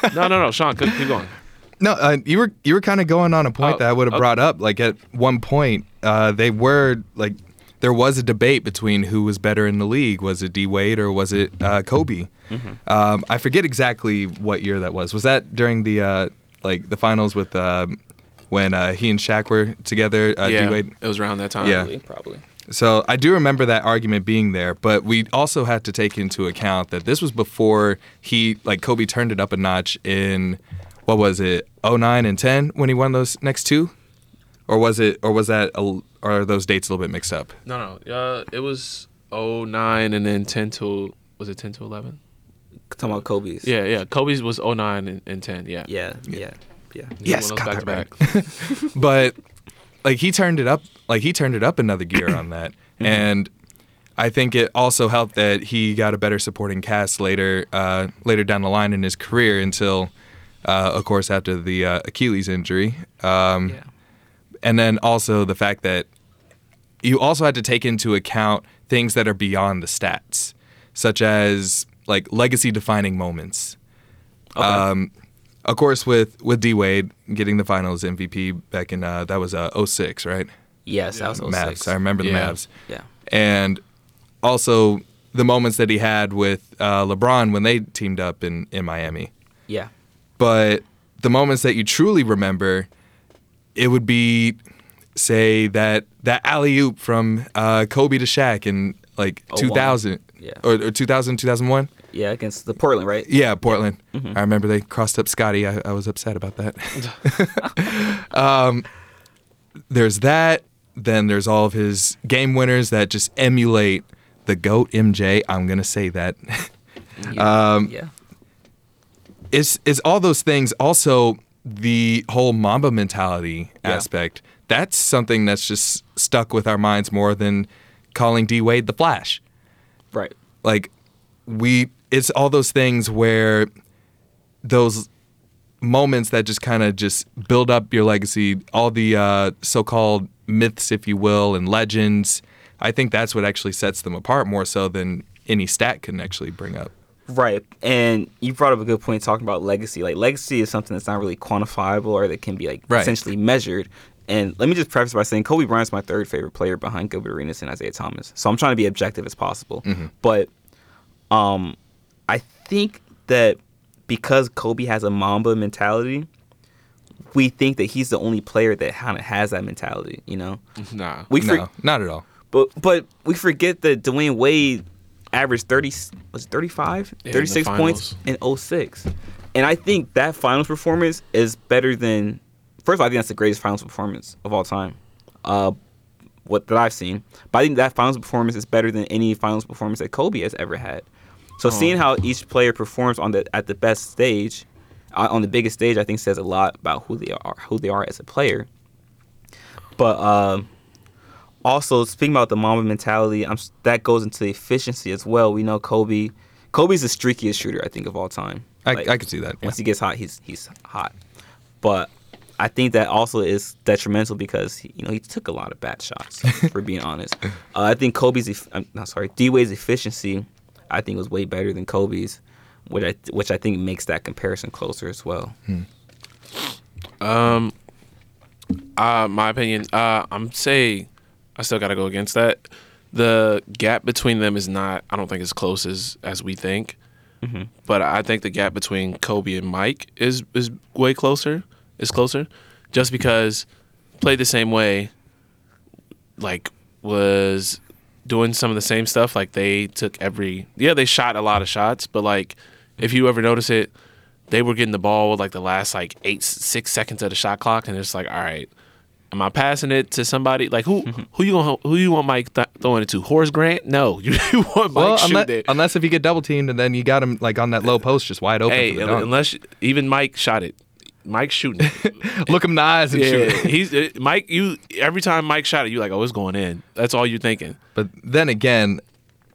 no, no, no. Sean, keep keep going. no. Uh, you were you were kind of going on a point Oh, that I would have okay. brought up. Like at one point, uh, they were like there was a debate between who was better in the league. Was it D Wade or was it uh, Kobe? Um, I forget exactly what year that was. Was that during the uh, like the finals with um, when uh, he and Shaq were together? Uh, yeah, D Wade. it was around that time. Yeah. Probably, probably. So I do remember that argument being there, but we also had to take into account that this was before he like Kobe turned it up a notch in what was it 09 and 10 when he won those next two? Or was it or was that a, or are those dates a little bit mixed up? No, no. Uh, it was 09 and then 10 to was it 10 to 11? Talking about Kobe's. Yeah, yeah. Kobe's was 09 and, and 10. Yeah. Yeah. Yeah. Yeah. He Yes, got that back-to-back. but like he turned it up like he turned it up another gear on that and i think it also helped that he got a better supporting cast later uh, later down the line in his career until uh, of course after the uh, achilles injury um, Yeah. And then also the fact that you also had to take into account things that are beyond the stats such as like legacy defining moments Okay. um, of course, with with D Wade getting the Finals MVP back in uh, that was uh, 06, right? yes, that was 06. Mavs. I remember the Yeah. Mavs, Yeah. and also the moments that he had with uh, LeBron when they teamed up in in Miami. Yeah. But the moments that you truly remember, it would be, say that that alley oop from uh, Kobe to Shaq in like 01. 2000, Yeah. or, or 2000, 2001. Yeah, against the Portland, right? Yeah, Portland. Mm-hmm. I remember they crossed up Scottie. I, I was upset about that. um, there's that. Then there's all of his game winners that just emulate the GOAT MJ. I'm going to say that. Yeah. Um, yeah. it's, it's all those things. Also, the whole Mamba mentality Yeah. aspect. That's something that's just stuck with our minds more than calling D Wade the Flash. Right. like we it's all those things where those moments that just kind of just build up your legacy all the uh, so-called myths if you will and legends i think that's what actually sets them apart more so than any stat can actually bring up Right. And you brought up a good point talking about legacy. Like legacy is something that's not really quantifiable or that can be like Right. essentially measured. And let me just preface by saying Kobe Bryant's my third favorite player behind Gilbert Arenas and Isaiah Thomas. So I'm trying to be objective as possible. But um I think that because Kobe has a Mamba mentality, we think that he's the only player that kind of has that mentality, you know? Nah. We for- no not at all But but we forget that Dwyane Wade averaged 30 was it 35 Yeah, in 36 points in 06. And I think that finals performance is better than first of all I think that's the greatest finals performance of all time. Uh what that I've seen. But I think that finals performance is better than any finals performance that Kobe has ever had. So seeing how each player performs on the at the best stage, uh, on the biggest stage, I think says a lot about who they are, who they are as a player. But um, also speaking about the Mamba mentality, I'm, that goes into the efficiency as well. We know Kobe. Kobe's the streakiest shooter I think of all time. I, Like, I could see that. yeah. once he gets hot, he's he's hot. But I think that also is detrimental because he, you know he took a lot of bad shots. for being honest, uh, I think Kobe's I'm not sorry D Wade's efficiency, I think was way better than Kobe's, which I which I think makes that comparison closer as well. Um, uh, my opinion, uh, I'm say I still got to go against that. The gap between them is not, I don't think, as close as as we think. Mm-hmm. But I think the gap between Kobe and Mike is is way closer. Is closer, just because played the same way. Like was doing some of the same stuff. Like they took every yeah they shot a lot of shots, but like if you ever notice it, they were getting the ball with like the last like eight six seconds of the shot clock, and it's like all right. Am I passing it to somebody like who? Who you gonna who you want Mike th- throwing it to? Horace Grant? No, you want Mike Well, shooting unless, it. unless if you get double teamed and then you got him like on that low post just wide open. Hey, for the dunk. unless even Mike shot it, Mike shooting. it. look him in the eyes and yeah, shoot. it. he's uh, Mike. You every time Mike shot it, you like, oh, it's going in. That's all you're thinking. But then again,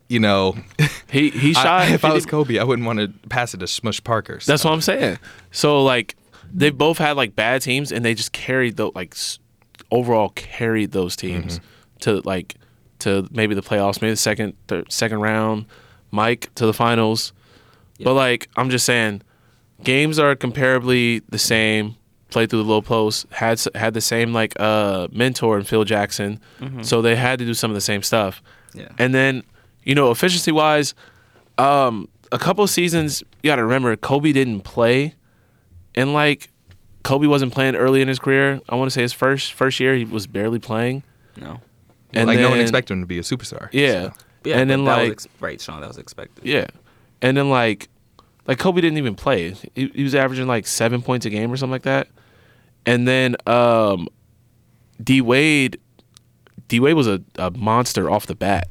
you know, He he I- shot. if I was 50 Kobe, I wouldn't want to pass it to Smush Parker. That's what I'm saying. So like they both had like bad teams, and they just carried the like overall carried those teams to like to maybe the playoffs, maybe the second third, second round. Mike to the finals. But like I'm just saying, games are comparably the same. Played through the low post, had had the same like uh mentor in Phil Jackson, so they had to do some of the same stuff. Yeah. And then, you know, efficiency wise, um, a couple of seasons, you got to remember Kobe didn't play, and like Kobe wasn't playing early in his career. I want to say his first first year he was barely playing, No. and like no one expected him to be a superstar. Yeah, so. Yeah, and then like ex- right, Sean, that was expected. yeah, and then like like Kobe didn't even play. He, he was averaging like seven points a game or something like that, and then um, D Wade, D Wade was a, a monster off the bat,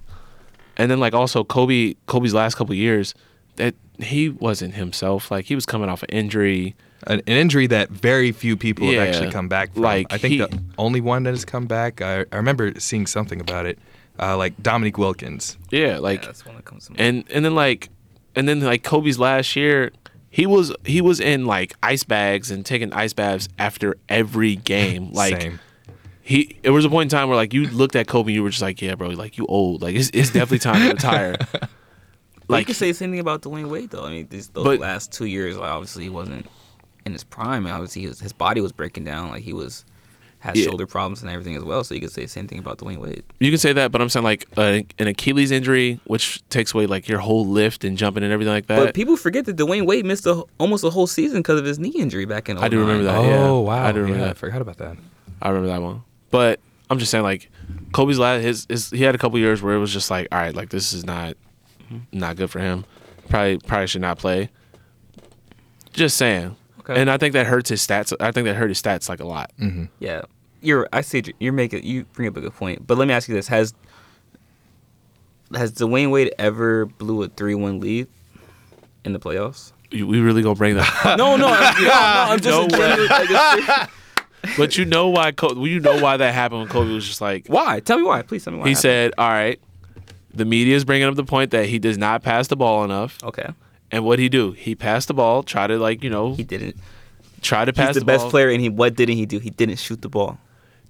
and then like also Kobe Kobe's last couple years that he wasn't himself. Like he was coming off an injury. An, an injury that very few people Yeah, have actually come back from. like I think he- the only one that has come back. I, I remember seeing something about it, uh, like Dominique Wilkins. Yeah, like yeah, that's one that comes to mind. and and then like and then like Kobe's last year, he was he was in like ice bags and taking ice baths after every game. Like Same. he, it was a point in time where like you looked at Kobe, and you were just like, yeah, bro, like you old, like it's, it's definitely time to retire. Like, you like could say the same thing about Dwyane Wade though. I mean, these those But- last two years, like, obviously he wasn't in his prime. Obviously, he was, his body was breaking down. Like he was had Yeah. shoulder problems and everything as well. So you could say the same thing about Dwyane Wade. you can say that, but I'm saying like uh, an Achilles injury, which takes away like your whole lift and jumping and everything like that. But people forget that Dwyane Wade missed a, almost a whole season because of his knee injury back in. I do remember that. oh yeah. wow! I do remember yeah, I forgot about that. I remember that one. But I'm just saying, like, Kobe's last, his, his he had a couple years where it was just like, all right, like this is not not good for him. Probably probably should not play. Just saying. Okay. And I think that hurts his stats. I think that hurt his stats like a lot. Mm-hmm. Yeah, you're. I see. You're making. You bring up a good point. But let me ask you this: Has has Dwyane Wade ever blew a three-one lead in the playoffs? You- We really gonna bring that. No, no, I'm, no, no, I'm just No way. genuine- like, but you know why? Kobe, you know why that happened when Kobe was just like why? Tell me why. Please tell me why. he happened. said, all right. The media is bringing up the point that he does not pass the ball enough. Okay, And what did he do? He passed the ball, try to like you know, he didn't. try to pass He's the, the, best ball. player, and he what didn't he do? He didn't shoot the ball.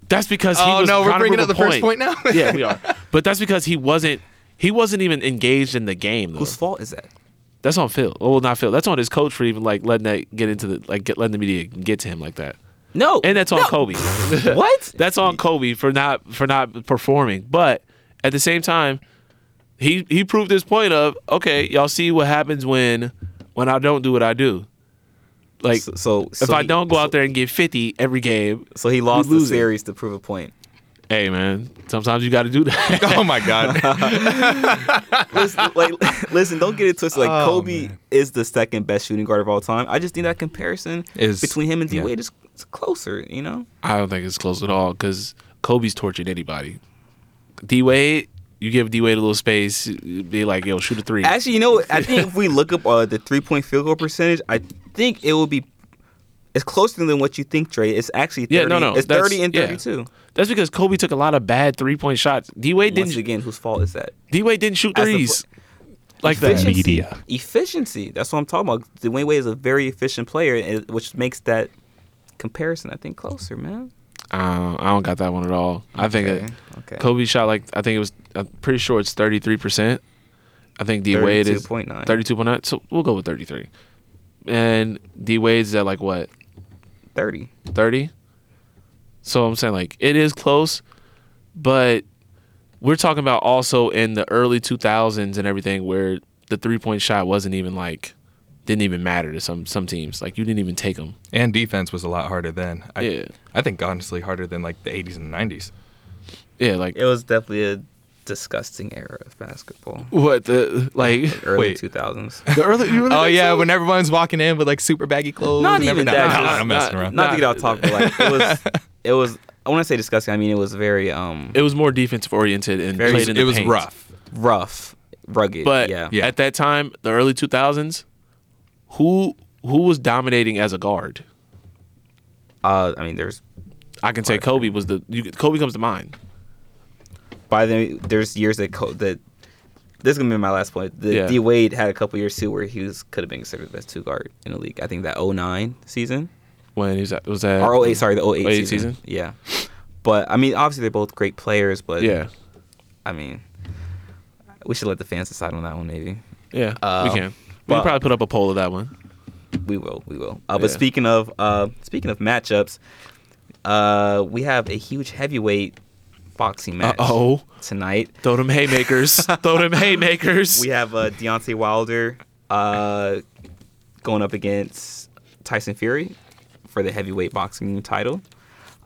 That's because he Oh was no, we're to bringing prove up the a first point now. yeah, we are. But that's because he wasn't he wasn't even engaged in the game though. Whose fault is that? That's on Phil. Oh well, not Phil. That's on his coach for even like letting that get into the like get, letting the media get to him like that. No, And that's on no. Kobe. what? that's on Kobe for not for not performing. But at the same time, he he proved his point of okay, y'all see what happens when when I don't do what I do. Like So, so if so I he- don't go so- out there and get 50 every game, so he lost the lose it. series to prove a point. hey man, sometimes you got to do that. oh my god! listen, like, listen, don't get it twisted. Like Oh, Kobe man. is the second best shooting guard of all time. I just think that comparison Is- between him and D yeah. Wade is is closer. You know, I don't think it's close at all because Kobe's tortured anybody. D Wade, you give D Wade a little space, be like, yo, shoot a three. actually, you know. I think if we look up uh, the three point field goal percentage, I think it would be It's closer than what you think, Trey. It's actually 30. Yeah, no, no, It's that's- 30 and yeah. 32. That's because Kobe took a lot of bad three point shots. D Wade didn't. again, whose fault is that? D Wade didn't shoot threes like that. Efficiency. Media. Efficiency. That's what I'm talking about. Dwyane Wade is a very efficient player, which makes that comparison, I think, closer, man. Uh, I don't got that one at all. I think Okay, it, okay. Kobe shot like I think it was. I'm pretty sure it's 33 percent. I think D Wade is 32.9. 32.9. So we'll go with 33. And D Wade's at like what 30. 30. So I'm saying like it is close, but we're talking about also in the early 2000s and everything where the three point shot wasn't even like didn't even matter to some some teams. Like you didn't even take them. And defense was a lot harder then. I, Yeah. I think honestly harder than like the 80s and 90s. Yeah, like It was definitely a disgusting era of basketball. what the like Early 2000s. the early. You really Oh yeah, so? when everyone's walking in with like super baggy clothes. Not even everything. that. No, just- I'm messing not- around. Not to get off topic, but like it was, it was. I want to say disgusting. I mean, it was very um it was more defensive oriented and Very- played in the it was paint. rough. rough, rugged. But yeah, Yeah. at that time, the early 2000s, who who was dominating as a guard? Uh, I mean, there's I can say Kobe was the you, Kobe comes to mind. by the there's years that co- that this is gonna be my last point. The Yeah. D Wade had a couple years too where he was could have been considered the best two guard in the league. I think that 09 season When he's at, was that or 08, sorry, the 08, 08 season. season? Yeah, but I mean, obviously they're both great players, but Yeah, I mean, we should let the fans decide on that one. Maybe yeah, Um, we can. We but- can probably put up a poll of that one. we will, we will. Uh, but Yeah. speaking of uh, speaking of matchups, uh, we have a huge heavyweight boxing match oh, tonight. throw them haymakers, throw them haymakers. We have uh, Deontay Wilder uh, going up against Tyson Fury for the heavyweight boxing title.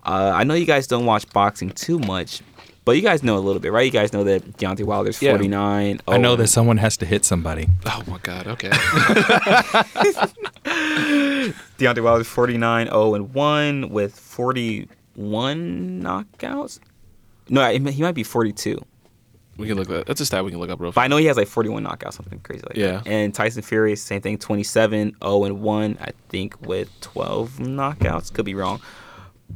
Uh, I know you guys don't watch boxing too much, but you guys know a little bit, right? You guys know that Deontay Wilder's Yeah. 49. I know oh, that someone has to hit somebody. oh my god. Okay. Deontay Wilder's 49 0 and 1 with 41 knockouts. No, he might- be 42. we can look that. That's a stat we can look up real But I know he has like 41 knockouts, something crazy like Yeah. that. And Tyson Fury, same thing, 27, 0 and 1, I think, with 12 knockouts. Could be wrong.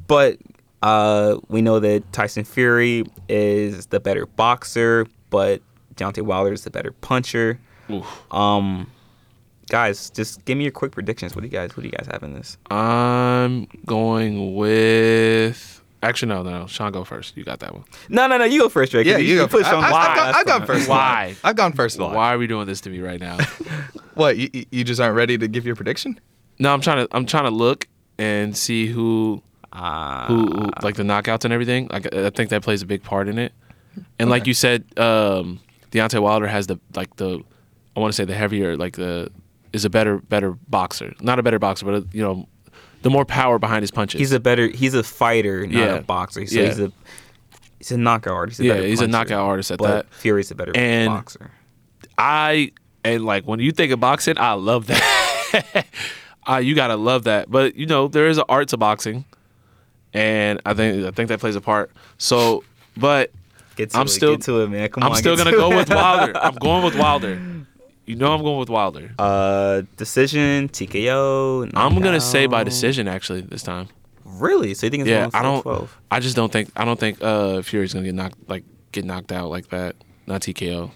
But uh, we know that Tyson Fury is the better boxer, but Deontay Wilder is the better puncher. Oof. Um, guys, just give me your quick predictions. What do you guys? What do you guys have in this? I'm going with. Actually, no, no. Sean, go first. You got that one. No, no, no. You go first, Drake. 'cause Yeah, you go. put I, Sean I, on the I've, gone, I've gone first. Why? I've gone first. Line. Why are we doing this to me right now? What? You, you- you just aren't ready to give your prediction? no, I'm trying to. I'm trying to look and see who Uh, who, who like the knockouts and everything. Like I think that plays a big part in it. And like you said, um, Deontay Wilder has the like the I want to say the heavier like the is a better better boxer. Not a better boxer, but you know the more power behind his punches. He's a better. He's a fighter, not Yeah. a boxer. So Yeah. he's a he's a knockout artist. He's a Yeah, he's a knockout artist at that. Fury's a better And- boxer. I and like when you think of boxing, I love that. uh, you gotta love that. But you know there is an art to boxing, and I think I think that plays a part. So, but Get to I'm it, still- to it, man. Come I'm on, still gonna to go it. with Wilder. I'm going with Wilder. You know I'm going with Wilder. Uh, decision, TKO. I'm gonna say by decision actually this time. Really? So you think it's Yeah, I don't. 12? I just don't think. I don't think uh, Fury's gonna get knocked like get knocked out like that. Not TKO.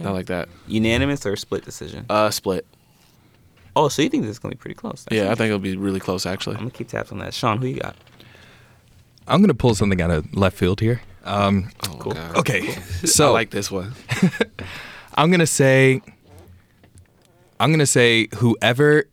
Not like that. Unanimous or split decision? Uh, split. Oh, so you think this is gonna be pretty close? Yeah, I think it'll be really close actually. I'm gonna keep tabs on that. Sean, who you got? I'm gonna pull something out of left field here. Um, Oh, Cool. God. okay, I so like this one. I'm gonna say, I'm gonna say whoever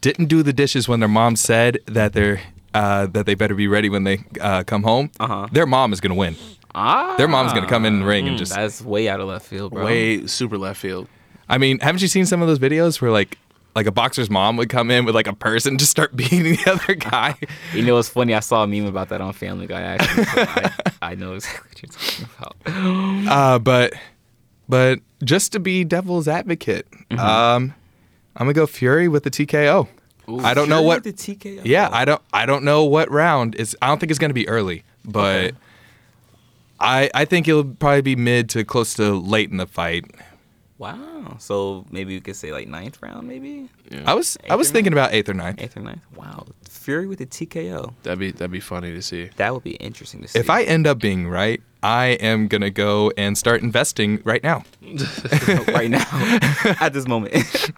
didn't do the dishes when their mom said that they're uh, that they better be ready when they uh, come home. Uh-huh. Their mom is gonna win. Ah, Their mom's gonna come in and ring and just. That's way out of left field, bro. Way super left field. I mean, haven't you seen some of those videos where like like a boxer's mom would come in with like a purse and just start beating the other guy? You know what's funny? I saw a meme about that on Family Guy. Actually, so I, I know exactly what you're talking about. Uh, but but just to be devil's advocate, um, I'm gonna go Fury with the TKO. I don't know what. the TKO. Yeah, I don't. I don't know what round is. I don't think it's gonna be early, but I I think it'll probably be mid to close to late in the fight. Wow. So maybe we could say like ninth round, maybe Yeah. I was I was Eighth or thinking about eighth or ninth. eighth or ninth. Wow. Fury with a TKO. that'd be that'd be funny to see. That would be interesting to see. If I end up being right, I am gonna go and start investing right now. right now at this moment.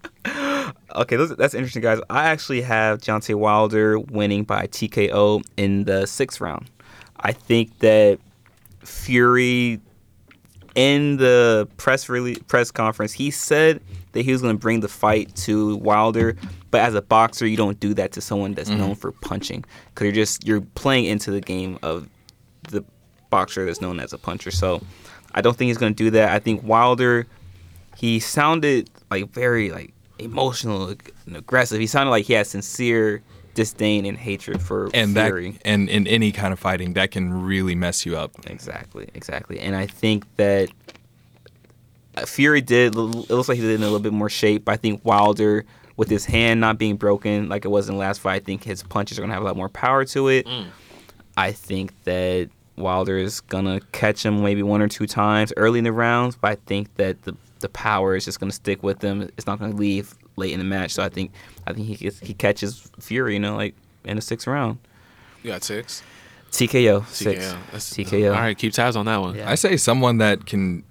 okay, those, that's interesting, guys. I actually have Deontay Wilder winning by TKO in the sixth round. I think that Fury in the press release, press conference, he said that he was going to bring the fight to Wilder, but as a boxer, you don't do that to someone that's mm-hmm. known for punching because you're just you're playing into the game of the boxer that's known as a puncher. So I don't think he's going to do that. I think Wilder, he sounded like very like emotional and aggressive. He sounded like he had sincere disdain and hatred for And Fury. that and in any kind of fighting, that can really mess you up. Exactly, exactly. And I think that uh, Fury did. It looks like he did in a little bit more shape. But I think Wilder, with his hand not being broken like it was in the last fight, I think his punches are gonna have a lot more power to it. I think that Wilder is gonna catch him maybe one or two times early in the rounds, but I think that the the power is just gonna stick with him. It's not gonna leave late in the match. So I think I think he gets, he catches Fury, you know, like in the sixth round. You got six. TKO, six. TKO. That's, TKO. All right, keep tabs on that one. Yeah. I say someone that can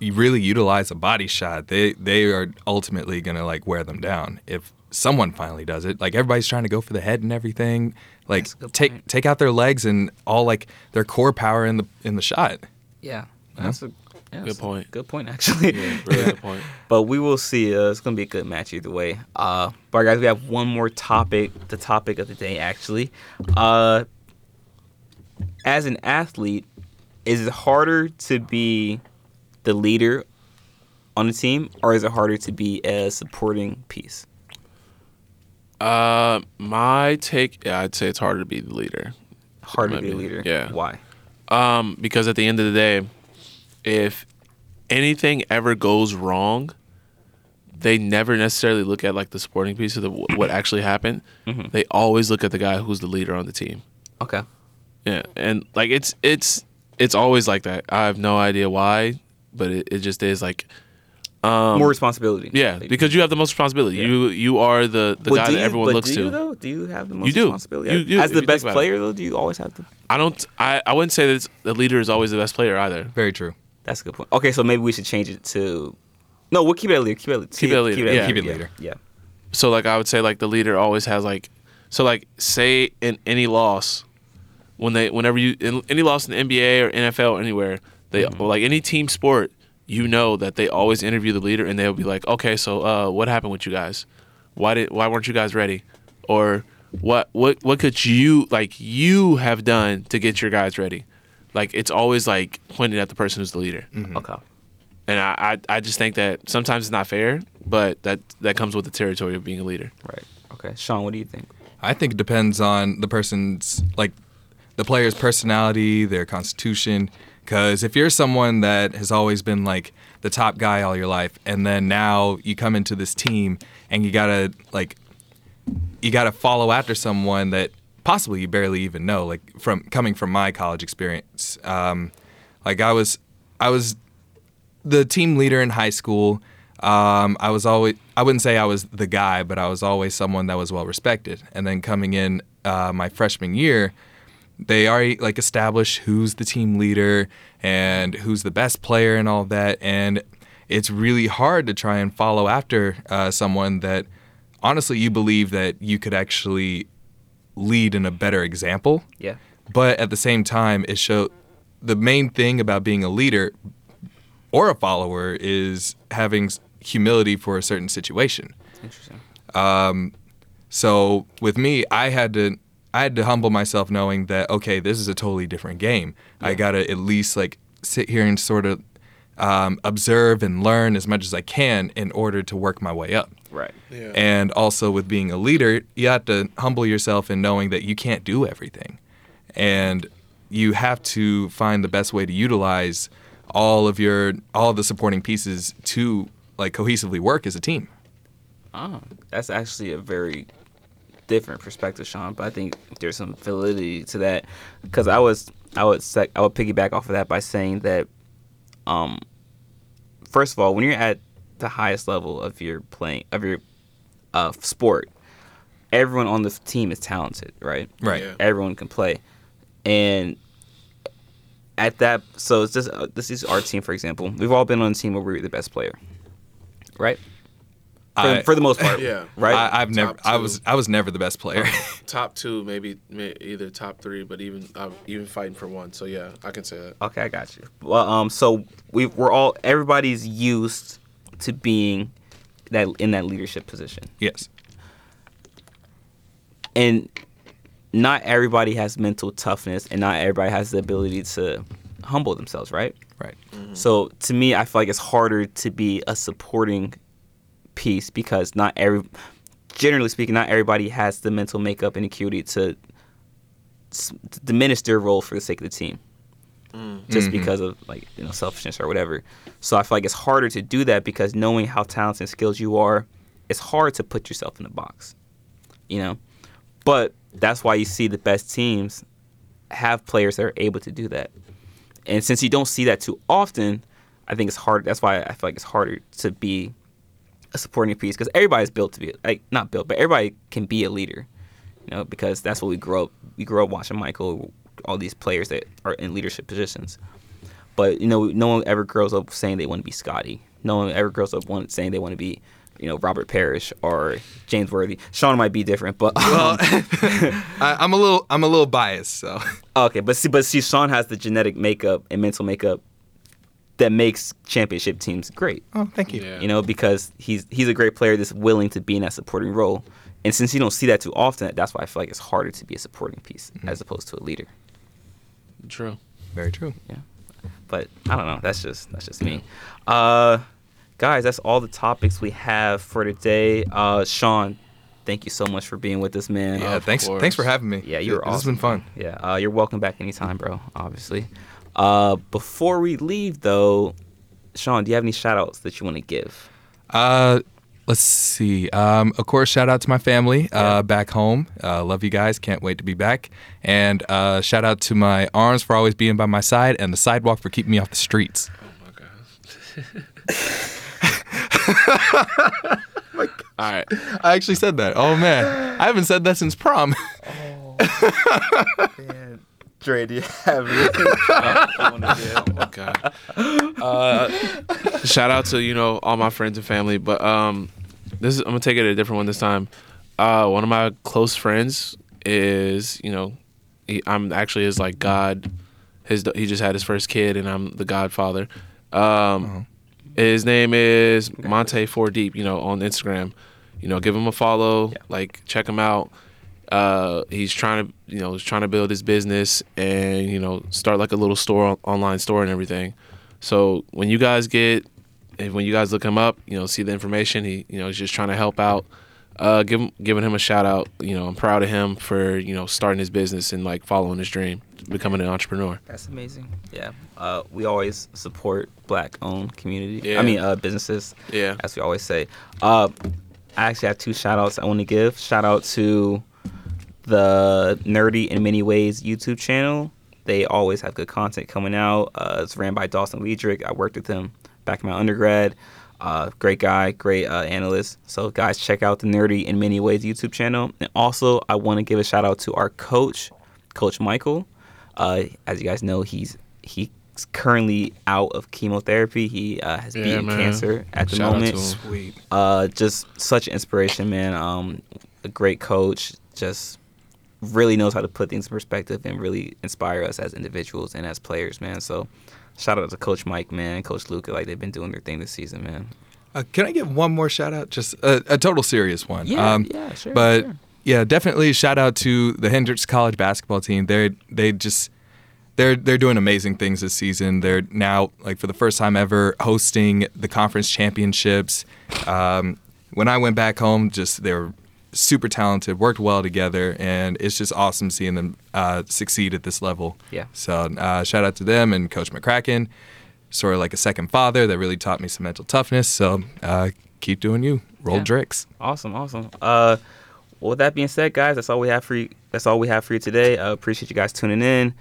really utilize a body shot, they they are ultimately gonna like wear them down. If someone finally does it, like everybody's trying to go for the head and everything, like That's a good take point. take out their legs and all like their core power in the in the shot. Yeah, that's a yeah, Good point. Good point, actually. Yeah, really good point. But we will see. Uh, it's gonna be a good match either way. Uh, but guys, we have one more topic. The topic of the day, actually. Uh, as an athlete, is it harder to be the leader on the team, or is it harder to be a supporting piece? Uh, my take, yeah, I'd say it's harder to be the leader. Harder to be a Maybe, leader. yeah. Why? Um, because at the end of the day, if anything ever goes wrong, they never necessarily look at like the supporting piece of the, what actually happened. Mm-hmm. They always look at the guy who's the leader on the team. Okay. Yeah, and like it's it's it's always like that. I have no idea why, but it, it just is like um, More responsibility. yeah, Like, because you have the most responsibility. You you are the the but guy do that you- everyone but looks do to. Though? Do you have the most do. responsibility? You do, As the you best about it. player, though, do you always have to? I don't. I, I wouldn't say that it's, the leader is always the best player either. Very true. That's a good point. Okay, so maybe we should change it to. No, we'll keep it later. Keep it. At, Keep it at leader, yeah. Keep it yeah. Yeah. So like I would say like the leader always has like so like say in any loss when they whenever you in any loss in the NBA or NFL or anywhere they or like any team sport you know that they always interview the leader and they'll be like okay so uh what happened with you guys why did why weren't you guys ready or what what what could you like you have done to get your guys ready like it's always like pointed at the person who's the leader mm-hmm. Okay. and I, I I just think that sometimes it's not fair but that that comes with the territory of being a leader Right. Okay. Sean, what do you think? I think it depends on the person's like the player's personality, their constitution. Because if you're someone that has always been like the top guy all your life, and then now you come into this team and you gotta like you gotta follow after someone that possibly you barely even know. Like from coming from my college experience, um, like I was I was the team leader in high school. Um, I was always, I wouldn't say I was the guy, but I was always someone that was well respected. And then coming in uh, my freshman year, they already like establish who's the team leader and who's the best player and all that. And it's really hard to try and follow after uh, someone that honestly you believe that you could actually lead in a better example. Yeah. but at the same time it show the main thing about being a leader or a follower is having humility for a certain situation. Interesting. Um, so with me i had to i had to humble myself knowing that okay this is a totally different game. I gotta at least like sit here and sort of um, observe and learn as much as i can in order to work my way up Right. Yeah. and also with being a leader, you have to humble yourself in knowing that you can't do everything. And you have to find the best way to utilize all of your all of the supporting pieces to like cohesively work as a team. Oh, that's actually a very different perspective, Sean. But I think there's some validity to that because I was I would sec- I would piggyback off of that by saying that, um, first of all, when you're at the highest level of your playing of your uh, sport, everyone on the team is talented, right? Right. Yeah. Everyone can play, and at that, so it's just uh, this is our team, for example. We've all been on a team where we're the best player, right? For, I- for the most part, Yeah. right? I, I've never. Top I was. I was never the best player. top two, maybe, may either top three, but even uh, even fighting for one. So yeah, I can say that. Okay, I got you. Well, um, so we we're all everybody's used to being that in that leadership position, yes. and not everybody has mental toughness, and not everybody has the ability to humble themselves, right? Right. Mm-hmm. So to me, I feel like it's harder to be a supporting piece because not every, generally speaking, not everybody has the mental makeup and acuity to, s- to diminish their role for the sake of the team, Mm. just mm-hmm. because of like you know selfishness or whatever. So I feel like it's harder to do that because knowing how talented and skilled you are, it's hard to put yourself in a box, you know. But that's why you see the best teams have players that are able to do that. And since you don't see that too often, I think it's hard. That's why I feel like it's harder to be a supporting piece because everybody's built to be like not built, but everybody can be a leader. You know, because that's what we grow up. We grow up watching Michael, all these players that are in leadership positions. But you know, no one ever grows up saying they want to be Scottie. No one ever grows up want, saying they want to be, you know, Robert Parish or James Worthy. Sean might be different, but um, Well, I, I'm a little. I'm a little biased. So. Okay, but see, but see, Sean has the genetic makeup and mental makeup that makes championship teams great. Oh, thank you. Yeah. You know, because he's he's a great player that's willing to be in that supporting role. And since you don't see that too often, that's why I feel like it's harder to be a supporting piece mm-hmm. as opposed to a leader. True. Very true. Yeah. But I don't know. That's just that's just me. Uh, guys, that's all the topics we have for today. Uh, Sean, thank you so much for being with us, man. Yeah. Uh, thanks. course. Thanks for having me. Yeah, you're This awesome. has been fun. Yeah, uh, you're welcome back anytime, bro. Obviously. Uh, before we leave, though, Sean, do you have any shout outs that you want to give? Uh, let's see. Um, of course, shout out to my family uh, back home. Uh, love you guys. Can't wait to be back. And uh, shout out to my arms for always being by my side, and the sidewalk for keeping me off the streets. Oh my god. All right. I actually said that. Oh man, I haven't said that since prom. Dre, do you have anything? Oh my god. Uh, shout out to you know all my friends and family, but um, this is I'm gonna take it a different one this time. Uh, one of my close friends is you know, he, I'm actually his like god. His he just had his first kid, and I'm the godfather. Um, his name is Monte Four Deep. You know on Instagram. You know, give him a follow. Yeah. Like check him out uh, he's trying to you know he's trying to build his business and you know start like a little store online store and everything so when you guys get when you guys look him up you know see the information he you know he's just trying to help out uh give him giving him a shout out you know i'm proud of him for you know starting his business and like following his dream becoming an entrepreneur That's amazing. Yeah. Uh, we always support black owned community. Yeah. I mean, uh, businesses. Yeah. As we always say. Uh, I actually have two shout outs I want to give. Shout out to the Nerdy in Many Ways YouTube channel. They always have good content coming out. Uh, it's ran by Dawson Liedrich. I worked with him back in my undergrad. Uh, great guy, great uh, analyst. So, guys, check out the Nerdy in Many Ways YouTube channel. And also, I want to give a shout out to our coach, Coach Michael. Uh, as you guys know, he's he's currently out of chemotherapy. He uh, has Yeah, beaten man. cancer at the Shout out to moment. him. Sweet. Uh, just such inspiration, man. Um, a great coach. Just really knows how to put things in perspective and really inspire us as individuals and as players, man. So, shout out to Coach Mike, man, Coach Luca. Like they've been doing their thing this season, man. Uh, can I give one more shout out? Just a, a total serious one. Yeah, Um, yeah, sure. But sure. yeah, definitely shout out to the Hendrix College basketball team. They're they just they're they're doing amazing things this season. They're now like for the first time ever hosting the conference championships. Um, when I went back home, just they were super talented, worked well together, and it's just awesome seeing them uh, succeed at this level. Yeah. So uh, shout out to them and Coach McCracken. Sort of like a second father that really taught me some mental toughness. So uh, keep doing you. Roll Yeah. Drix. Awesome, awesome. Uh, well, with that being said, guys, that's all we have for you. That's all we have for you today. Uh, appreciate you guys tuning in.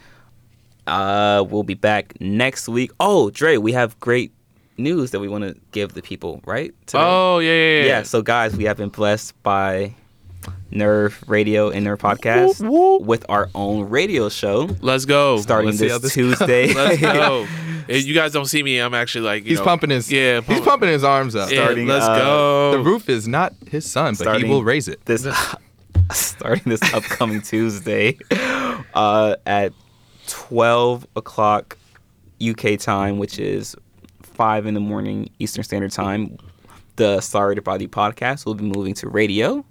Uh, we'll be back next week. Oh, Dre, we have great news that we want to give the people, right? today? Oh yeah, yeah, yeah. yeah. So guys, we have been blessed by Nerve Radio and Nerve Podcast Whoop, whoop. with our own radio show let's go. starting let's this, this Tuesday. Let's go. If you guys don't see me, I'm actually like you He's know, pumping his yeah. He's pumping his arms up. Yeah, starting, let's uh, go. The roof is not his son, but Starting he will raise it. this starting this upcoming Tuesday uh, at 12 o'clock UK time, which is 5 in the morning Eastern Standard Time. The Sorry to Bother You podcast will be moving to radio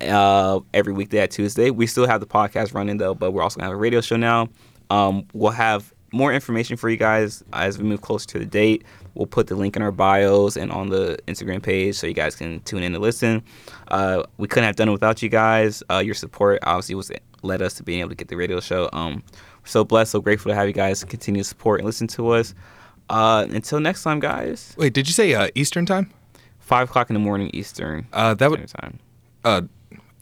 uh, every weekday at Tuesday. We still have the podcast running though, but we're also gonna have a radio show now. Um, we'll have more information for you guys as we move closer to the date. We'll put the link in our bios and on the Instagram page so you guys can tune in to listen. Uh, we couldn't have done it without you guys. Uh, your support obviously was led us to being able to get the radio show. Um, we're so blessed, so grateful to have you guys continue to support and listen to us. Uh, until next time, guys. Wait, did you say uh, Eastern time? Five o'clock in the morning Eastern Uh, that would Time.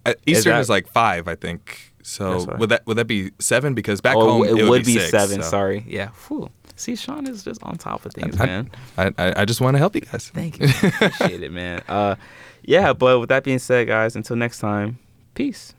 Uh, Eastern that- is like five, I think. So would that would that be seven? Because back oh, home it, would, be, six, seven. so. Sorry. Yeah. Whew. See, Sean is just on top of things, I, man. I, I, I just want to help you guys. Thank you. Appreciate it, man. Uh, yeah, but with that being said, guys, until next time, peace.